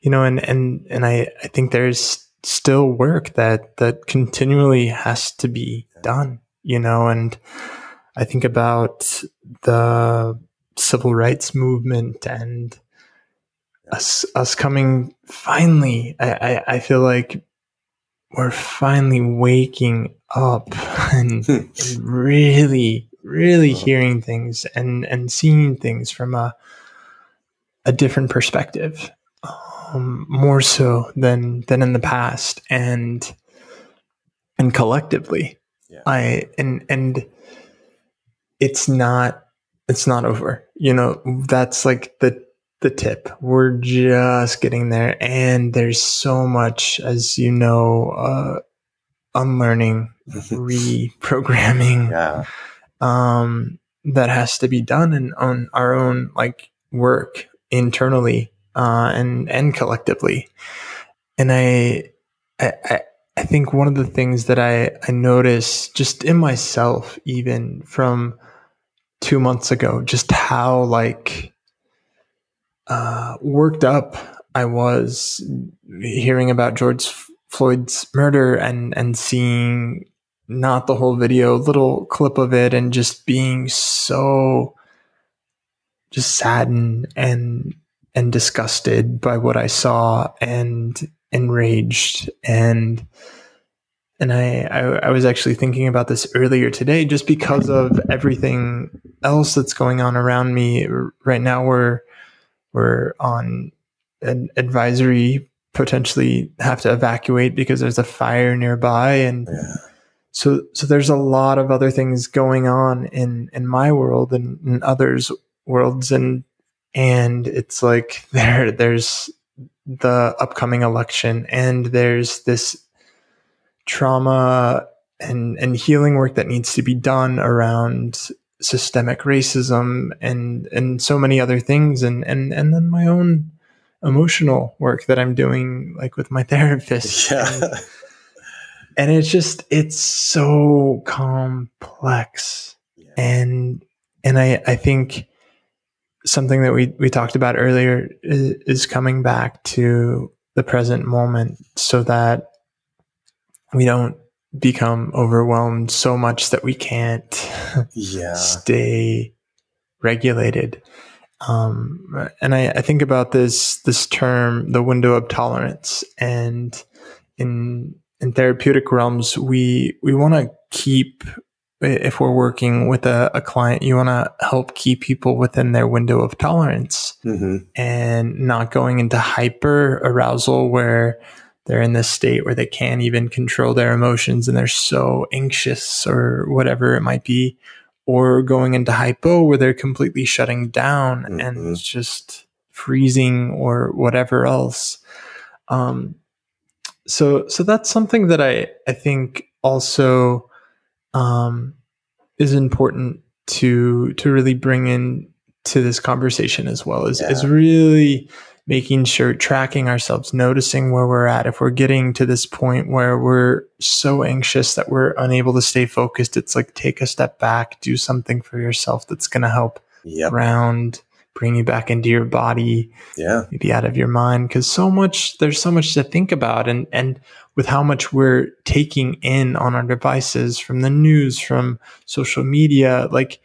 you know and and and i i think there's still work that that continually has to be done you know and i think about the civil rights movement and us us coming finally I, I, I feel like we're finally waking up and, hmm. and really really hearing things and and seeing things from a a different perspective um, more so than than in the past and and collectively yeah. i and and it's not it's not over. You know, that's like the the tip. We're just getting there, and there's so much, as you know, uh, unlearning, reprogramming, yeah. um, that has to be done, and on our own like work internally uh, and and collectively. And I, I, I think one of the things that I I notice just in myself, even from two months ago just how like uh, worked up I was hearing about George Floyd's murder and and seeing not the whole video, little clip of it, and just being so just saddened and and disgusted by what I saw and enraged and and I, I, I was actually thinking about this earlier today, just because of everything else that's going on around me right now. We're we're on an advisory, potentially have to evacuate because there's a fire nearby, and yeah. so so there's a lot of other things going on in in my world and in others' worlds, and and it's like there there's the upcoming election, and there's this trauma and and healing work that needs to be done around systemic racism and and so many other things and and and then my own emotional work that I'm doing like with my therapist. Yeah. And, and it's just it's so complex. Yeah. And and I I think something that we we talked about earlier is, is coming back to the present moment so that we don't become overwhelmed so much that we can't yeah. stay regulated. Um, and I, I think about this this term, the window of tolerance, and in in therapeutic realms, we we want to keep if we're working with a, a client, you want to help keep people within their window of tolerance mm-hmm. and not going into hyper arousal where they're in this state where they can't even control their emotions and they're so anxious or whatever it might be, or going into hypo where they're completely shutting down mm-hmm. and just freezing or whatever else. Um, so, so that's something that I, I think also, um, is important to, to really bring in to this conversation as well is, yeah. is really making sure tracking ourselves, noticing where we're at. If we're getting to this point where we're so anxious that we're unable to stay focused, it's like take a step back, do something for yourself that's going to help yep. ground, bring you back into your body, yeah, maybe out of your mind. Because so much, there's so much to think about, and and with how much we're taking in on our devices from the news, from social media, like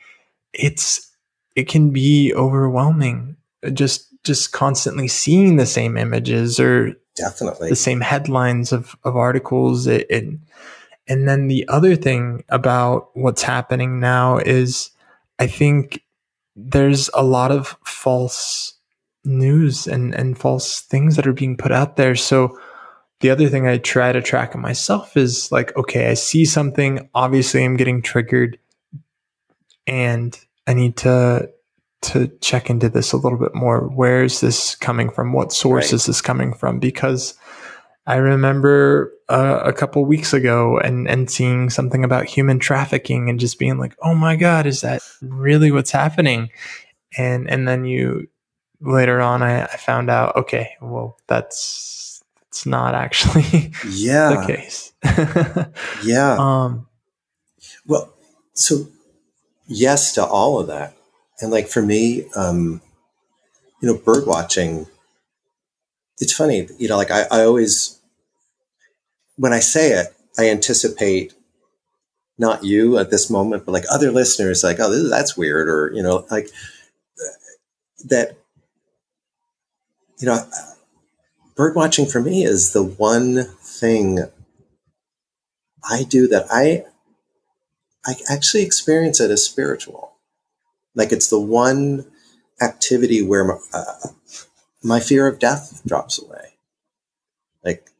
it's it can be overwhelming. Uh, just just constantly seeing the same images or definitely the same headlines of, of articles. It, it, and then the other thing about what's happening now is I think there's a lot of false news and, and false things that are being put out there. So the other thing I try to track myself is like, okay, I see something, obviously I'm getting triggered and I need to to check into this a little bit more. Where is this coming from? What source right. is this coming from? Because I remember uh, a couple weeks ago and and seeing something about human trafficking and just being like, "Oh my god, is that really what's happening?" And and then you later on, I, I found out, okay, well, that's it's not actually yeah the case. yeah. Um. Well, so yes to all of that. And like for me, um, you know, bird watching, it's funny, you know, like I, I always, when I say it, I anticipate not you at this moment, but like other listeners, like, oh, that's weird, or you know, like that. You know, bird watching for me is the one thing I do that I I actually experience it as spiritual. Like it's the one activity where my, uh, my fear of death drops away. Like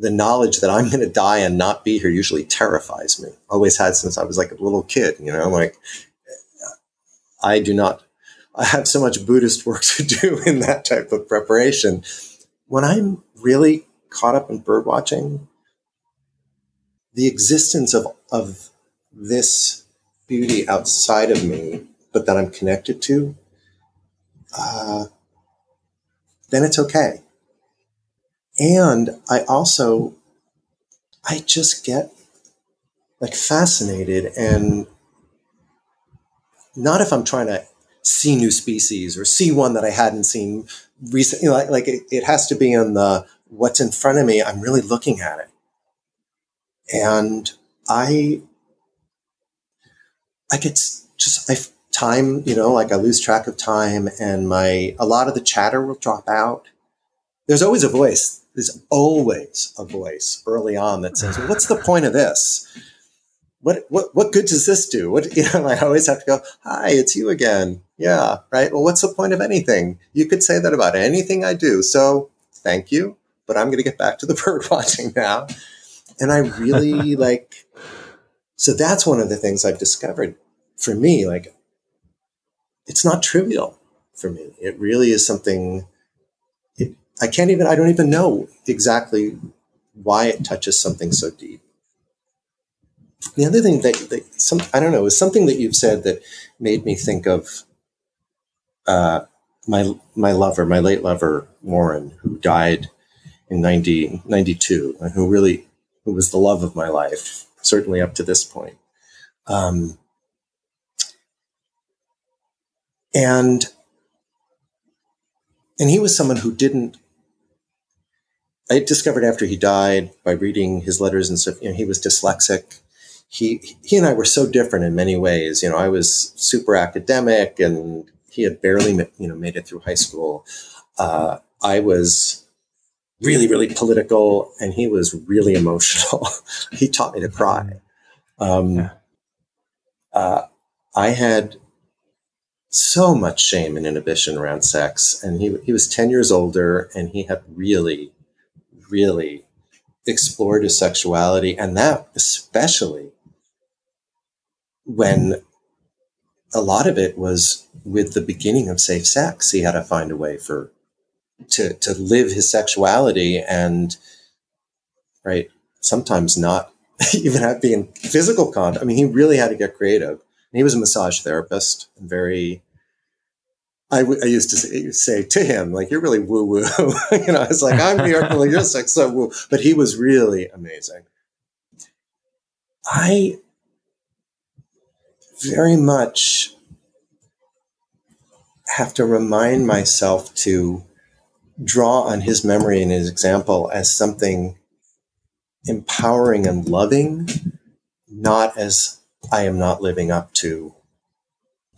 the knowledge that I'm going to die and not be here usually terrifies me. Always had since I was like a little kid, you know, like I do not, I have so much Buddhist work to do in that type of preparation. When I'm really caught up in bird watching, the existence of, of this beauty outside of me but that I'm connected to, uh, then it's okay. And I also, I just get like fascinated and not if I'm trying to see new species or see one that I hadn't seen recently, you know, like, like it, it has to be in the what's in front of me. I'm really looking at it. And I, I get just, I time, you know, like I lose track of time and my, a lot of the chatter will drop out. There's always a voice. There's always a voice early on that says, well, what's the point of this? What, what, what good does this do? What, you know, I always have to go, hi, it's you again. Yeah. Right. Well, what's the point of anything? You could say that about anything I do. So thank you, but I'm going to get back to the bird watching now. And I really like, so that's one of the things I've discovered for me. Like it's not trivial for me. It really is something. I can't even. I don't even know exactly why it touches something so deep. The other thing that, that some I don't know is something that you've said that made me think of uh, my my lover, my late lover Warren, who died in 90, 92, and who really who was the love of my life, certainly up to this point. Um, and and he was someone who didn't I discovered after he died by reading his letters and stuff, you know, he was dyslexic. He he and I were so different in many ways. You know, I was super academic and he had barely you know made it through high school. Uh, I was really really political, and he was really emotional. he taught me to cry. Um, uh, I had so much shame and inhibition around sex, and he he was ten years older, and he had really, really explored his sexuality, and that especially when a lot of it was with the beginning of safe sex. He had to find a way for to to live his sexuality and right sometimes not even have being physical contact. I mean, he really had to get creative. And he was a massage therapist and very. I, w- I used to say, say, to him, like, you're really woo woo. you know, I was like, I'm miracle, you're like so woo. But he was really amazing. I very much have to remind myself to draw on his memory and his example as something empowering and loving, not as I am not living up to,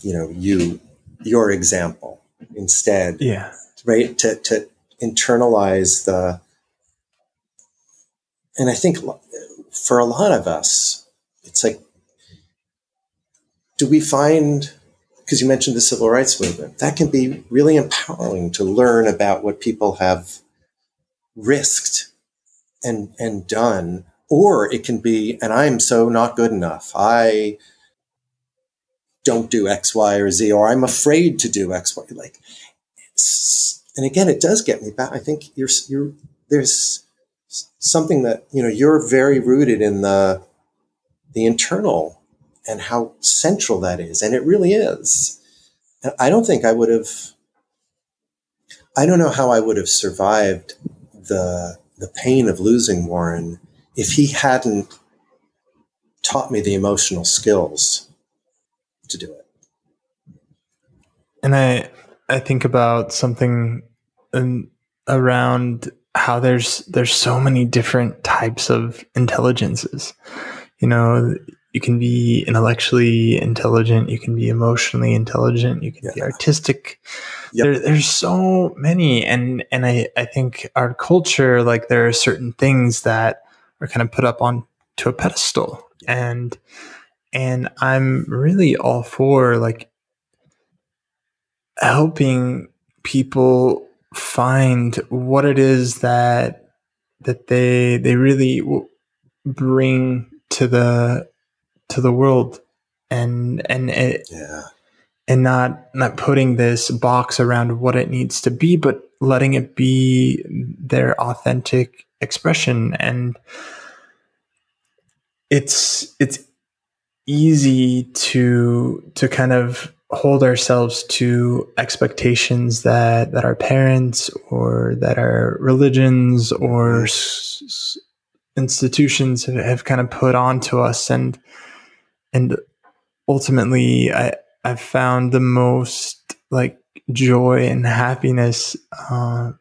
you know, you, your example. Instead, yeah, right to to internalize the, and I think for a lot of us, it's like do we find because you mentioned the civil rights movement that can be really empowering to learn about what people have risked and and done or it can be and i'm so not good enough i don't do x y or z or i'm afraid to do x y like and again it does get me back i think you're you're there's something that you know you're very rooted in the the internal and how central that is. And it really is. And I don't think I would have, I don't know how I would have survived the, the pain of losing Warren if he hadn't taught me the emotional skills to do it. And I, I think about something in, around how there's there's so many different types of intelligences. You know, you can be intellectually intelligent, you can be emotionally intelligent, you can yeah. be artistic. Yep. There, there's so many, and and I I think our culture like there are certain things that are kind of put up on to a pedestal, and and I'm really all for like helping people find what it is that that they they really bring to the to the world and and it yeah. and not not putting this box around what it needs to be but letting it be their authentic expression. And it's it's easy to to kind of hold ourselves to expectations that that our parents or that our religions or s- institutions have, have kind of put onto us. And and ultimately i i've found the most like joy and happiness uh,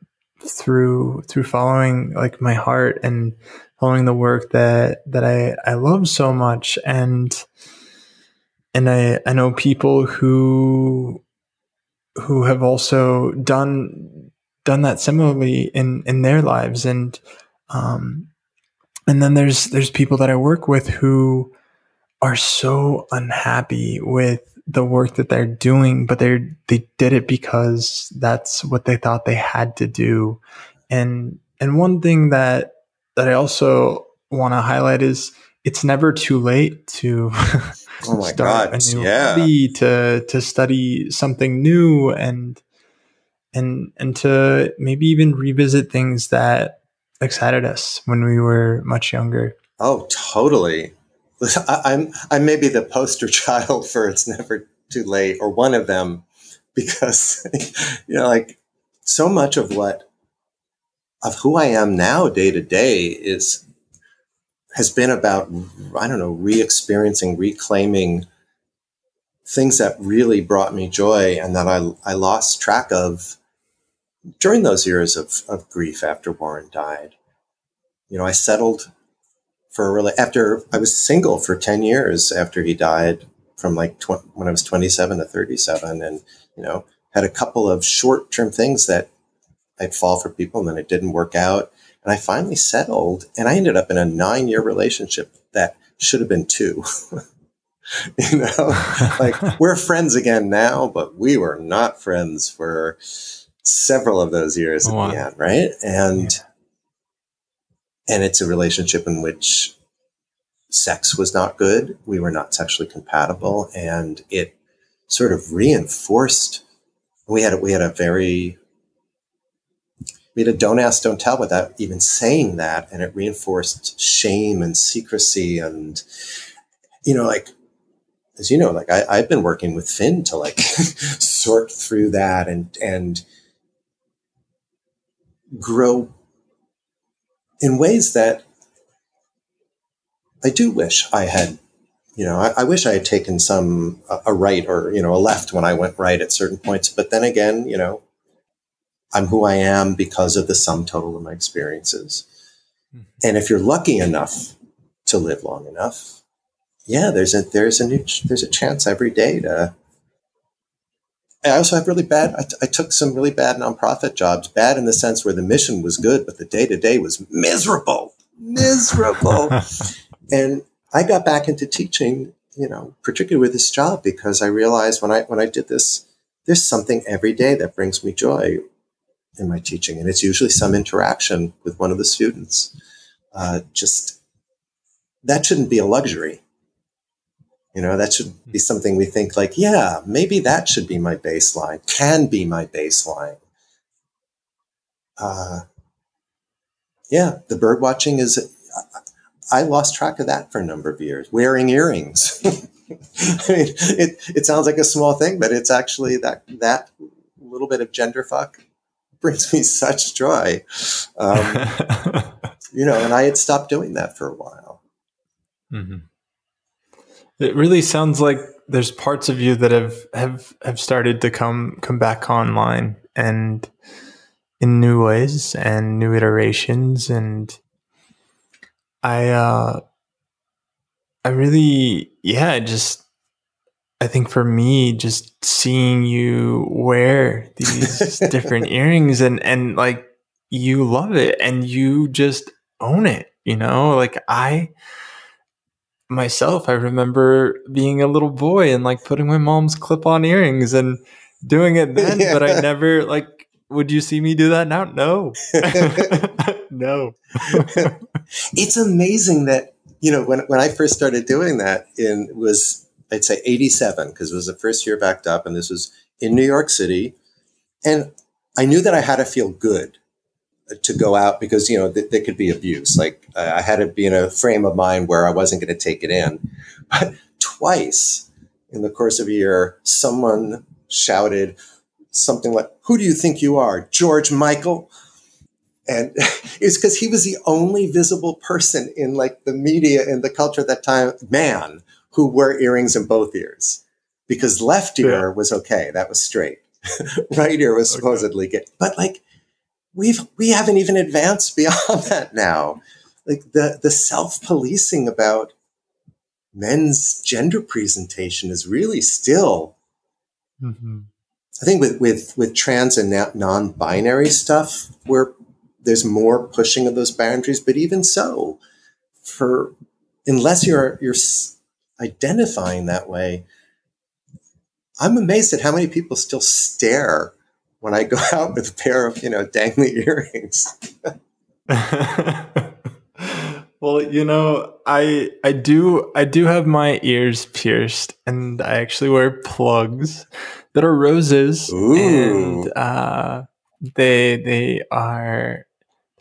through through following like my heart and following the work that that i i love so much. And and i i know people who who have also done done that similarly in in their lives and um and then there's there's people that i work with who are so unhappy with the work that they're doing, but they they did it because that's what they thought they had to do. And and one thing that that I also want to highlight is it's never too late to oh my start God, a new yeah. hobby, to to study something new and and and to maybe even revisit things that excited us when we were much younger. Oh, totally. I'm I'm maybe the poster child for it's never too late, or one of them, because you know, like so much of what of who I am now, day to day, is has been about I don't know, re-experiencing, reclaiming things that really brought me joy and that I I lost track of during those years of, of grief after Warren died. You know, I settled for a really after I was single for 10 years after he died from like tw- when I was 27 to 37 and, you know, had a couple of short term things that I'd fall for people and then it didn't work out. And I finally settled and I ended up in a nine year relationship that should have been two. you know, like we're friends again now, but we were not friends for several of those years at oh, wow. the end, right? And yeah. and it's a relationship in which sex was not good. We were not sexually compatible, and it sort of reinforced. We had we had a very we had a don't ask, don't tell without even saying that, and it reinforced shame and secrecy, and you know, like as you know, like I, I've been working with Finn to like sort through that and and grow in ways that I do wish I had, you know, I, I, wish I had taken some a, a right or you know a left when I went right at certain points. But then again, you know, I'm who I am because of the sum total of my experiences. Mm-hmm. And if you're lucky enough to live long enough, yeah, there's a there's a new there's a chance every day to. I also have really bad. I, t- I took some really bad nonprofit jobs. Bad in the sense where the mission was good, but the day to day was miserable, miserable. And I got back into teaching, you know, particularly with this job because I realized when I when I did this, there's something every day that brings me joy in my teaching, and it's usually some interaction with one of the students. Uh, just that shouldn't be a luxury. You know, that should be something we think like, yeah, maybe that should be my baseline, can be my baseline. Uh, yeah, the bird watching is I lost track of that for a number of years. Wearing earrings. I mean, it, it sounds like a small thing, but it's actually that that little bit of gender fuck brings me such joy. Um, you know, and I had stopped doing that for a while. Mm-hmm. It really sounds like there's parts of you that have have have started to come come back online and in new ways and new iterations and I uh I really yeah, just I think for me just seeing you wear these different earrings and and like you love it and you just own it, you know? Like I myself, I remember being a little boy and like putting my mom's clip-on earrings and doing it then, yeah. but I never like would you see me do that now? No. no. it's amazing that, you know, when, when I first started doing that in was, I'd say 87, because it was the first year backed up and this was in New York City. And I knew that I had to feel good to go out because, you know, th- there could be abuse. Like uh, I had to be in a frame of mind where I wasn't going to take it in. But twice in the course of a year, someone shouted something like, who do you think you are, George Michael? and it's because he was the only visible person in like the media and the culture at that time man who wore earrings in both ears because left ear yeah. was okay that was straight right ear was supposedly okay. good but like we've we haven't even advanced beyond that now like the the self-policing about men's gender presentation is really still mm-hmm. i think with with with trans and non-binary stuff we're there's more pushing of those boundaries, but even so, for unless you're you're identifying that way, I'm amazed at how many people still stare when I go out with a pair of you know dangly earrings. well, you know, I I do I do have my ears pierced, and I actually wear plugs that are roses, Ooh. and uh, they they are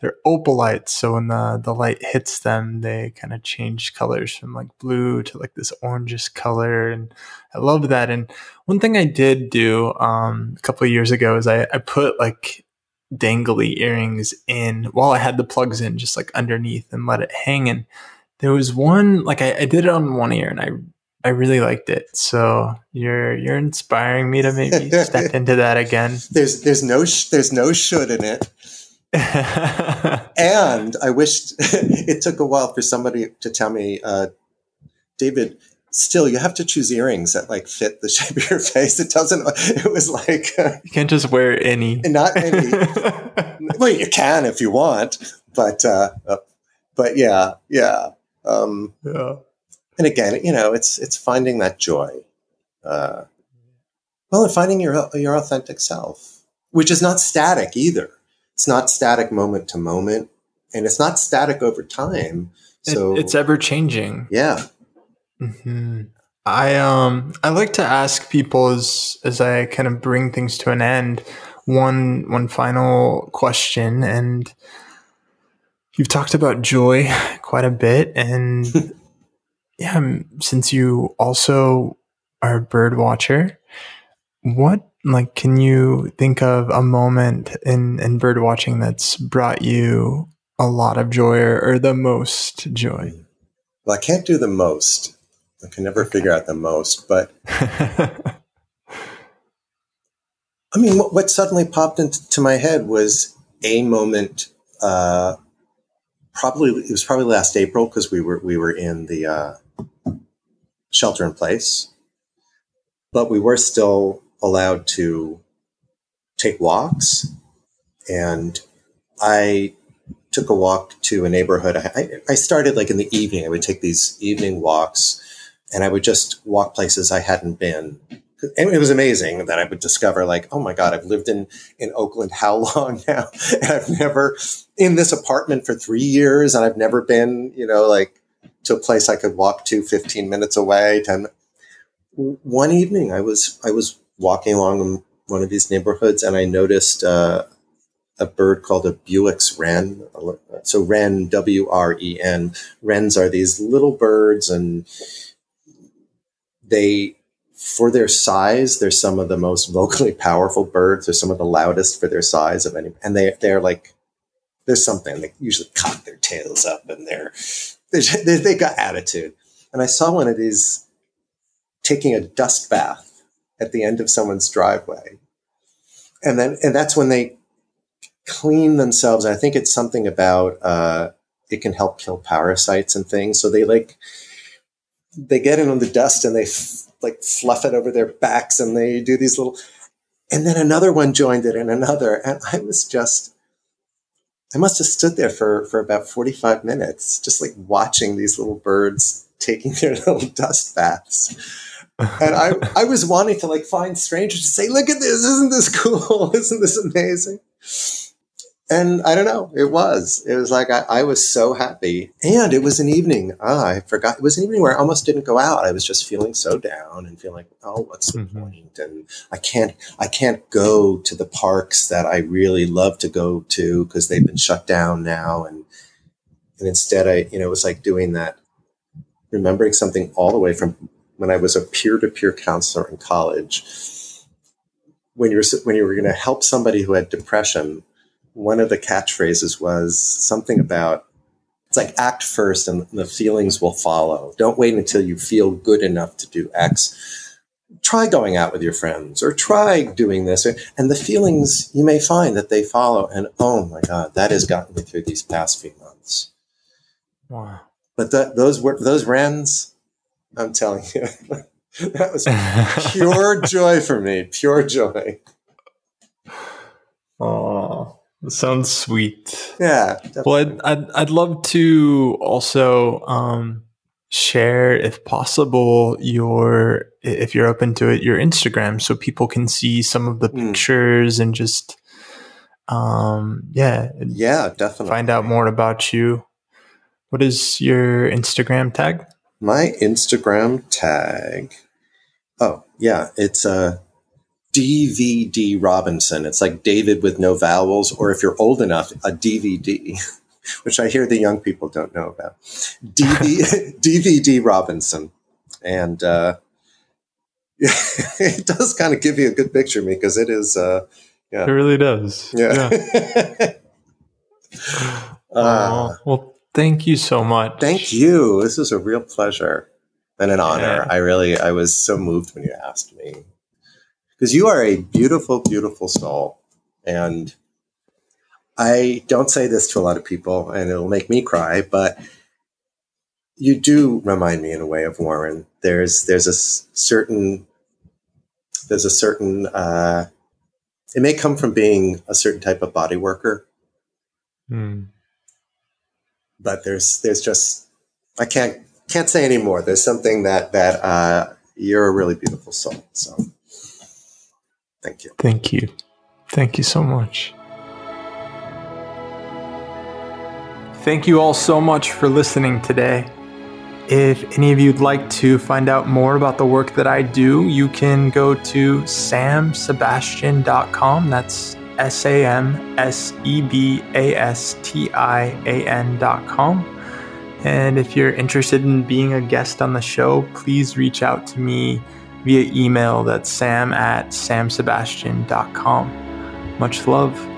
they're opalites. So when the, the light hits them, they kind of change colors from like blue to like this orangish color. And I love that. And one thing I did do um, a couple of years ago is I, I put like dangly earrings in while I had the plugs in, just like underneath and let it hang. And there was one, like I, I did it on one ear and I I really liked it. So you're you're inspiring me to maybe step into that again. There's there's no sh- there's no should in it. and I wished it took a while for somebody to tell me, uh, David, still you have to choose earrings that like fit the shape of your face. It doesn't it was like you can't just wear any. Not any. Well you can if you want but uh, uh but yeah yeah um yeah. and again you know it's it's finding that joy uh well and finding your your authentic self which is not static either it's not static moment to moment and it's not static over time so it, it's ever changing yeah Mm-hmm. I um I like to ask people as as I kind of bring things to an end one one final question and you've talked about joy quite a bit and yeah since you also are a bird watcher what like can you think of a moment in in bird watching that's brought you a lot of joy or, or the most joy well i can't do the most I can never figure out the most, but I mean, what, what, suddenly popped into my head was a moment. Uh, probably it was probably last April because we were we were in the uh, shelter in place, but we were still allowed to take walks, and I took a walk to a neighborhood. I, I started like in the evening. I would take these evening walks and I would just walk places I hadn't been. And it was amazing that I would discover, like, oh my God, I've lived in, in Oakland how long now? And I've never in this apartment for three years, and I've never been, you know, like to a place I could walk to 15 minutes away. 10. One evening, I was I was walking along one of these neighborhoods, and I noticed uh, a bird called a Bewick's wren. So wren, W R E N. Wrens are these little birds, and they for their size, they're some of the most vocally powerful birds. They're some of the loudest for their size of any, and they they're like there's something. They usually cock their tails up, and they're they they got attitude. And I saw one of these taking a dust bath at the end of someone's driveway, and then and that's when they clean themselves. I think it's something about uh, it can help kill parasites and things. So they like they get in on the dust and they f- like fluff it over their backs and they do these little and then another one joined it and another and i was just i must have stood there for for about 45 minutes just like watching these little birds taking their little dust baths and i i was wanting to like find strangers to say look at this isn't this cool isn't this amazing and I don't know, it was. It was like I, I, was so happy. And it was an evening. Ah, I forgot. It was an evening where I almost didn't go out. I was just feeling so down and feeling like, oh, what's the mm-hmm. point? And I can't I can't go to the parks that I really love to go to because they've been shut down now. And and instead I, you know, it was like doing that, remembering something all the way from when I was a peer-to-peer counselor in college. When you were when you were going to help somebody who had depression one of the catchphrases was something about it's like act first and the feelings will follow. Don't wait until you feel good enough to do X. Try going out with your friends or try doing this. And the feelings you may find that they follow. And oh my God, that has gotten me through these past few months. Wow. But that, those were those wrens, I'm telling you, that was pure joy for me. Pure joy. Oh. Sounds sweet. Yeah. Definitely. Well, I'd, I'd, I'd love to also um, share, if possible, your if you're open to it, your Instagram, so people can see some of the mm. pictures and just, um, yeah, yeah, definitely find out more about you. What is your Instagram tag? My Instagram tag. Oh yeah, it's uh DVD Robinson. It's like David with no vowels, or if you're old enough, a DVD, which I hear the young people don't know about. DVD, DVD Robinson. And uh, it does kind of give you a good picture of me because it is. Uh, yeah. It really does. Yeah. yeah. uh, well, thank you so much. Thank you. This was a real pleasure and an honor. Yeah. I really, I was so moved when you asked me because you are a beautiful, beautiful soul. And I don't say this to a lot of people and it'll make me cry, but you do remind me in a way of Warren. There's there's a certain there's a certain uh, it may come from being a certain type of body worker, mm. But there's there's just I can't can't say anymore. There's something that that uh, you're a really beautiful soul. So thank you. Thank you. Thank you so much. Thank you all so much for listening today. If any of you'd like to find out more about the work that I do, you can go to samsebastian.com. That's S A M S E B A S T I A N.com. And if you're interested in being a guest on the show, please reach out to me via email. That's sam at samsebastian.com. Much love.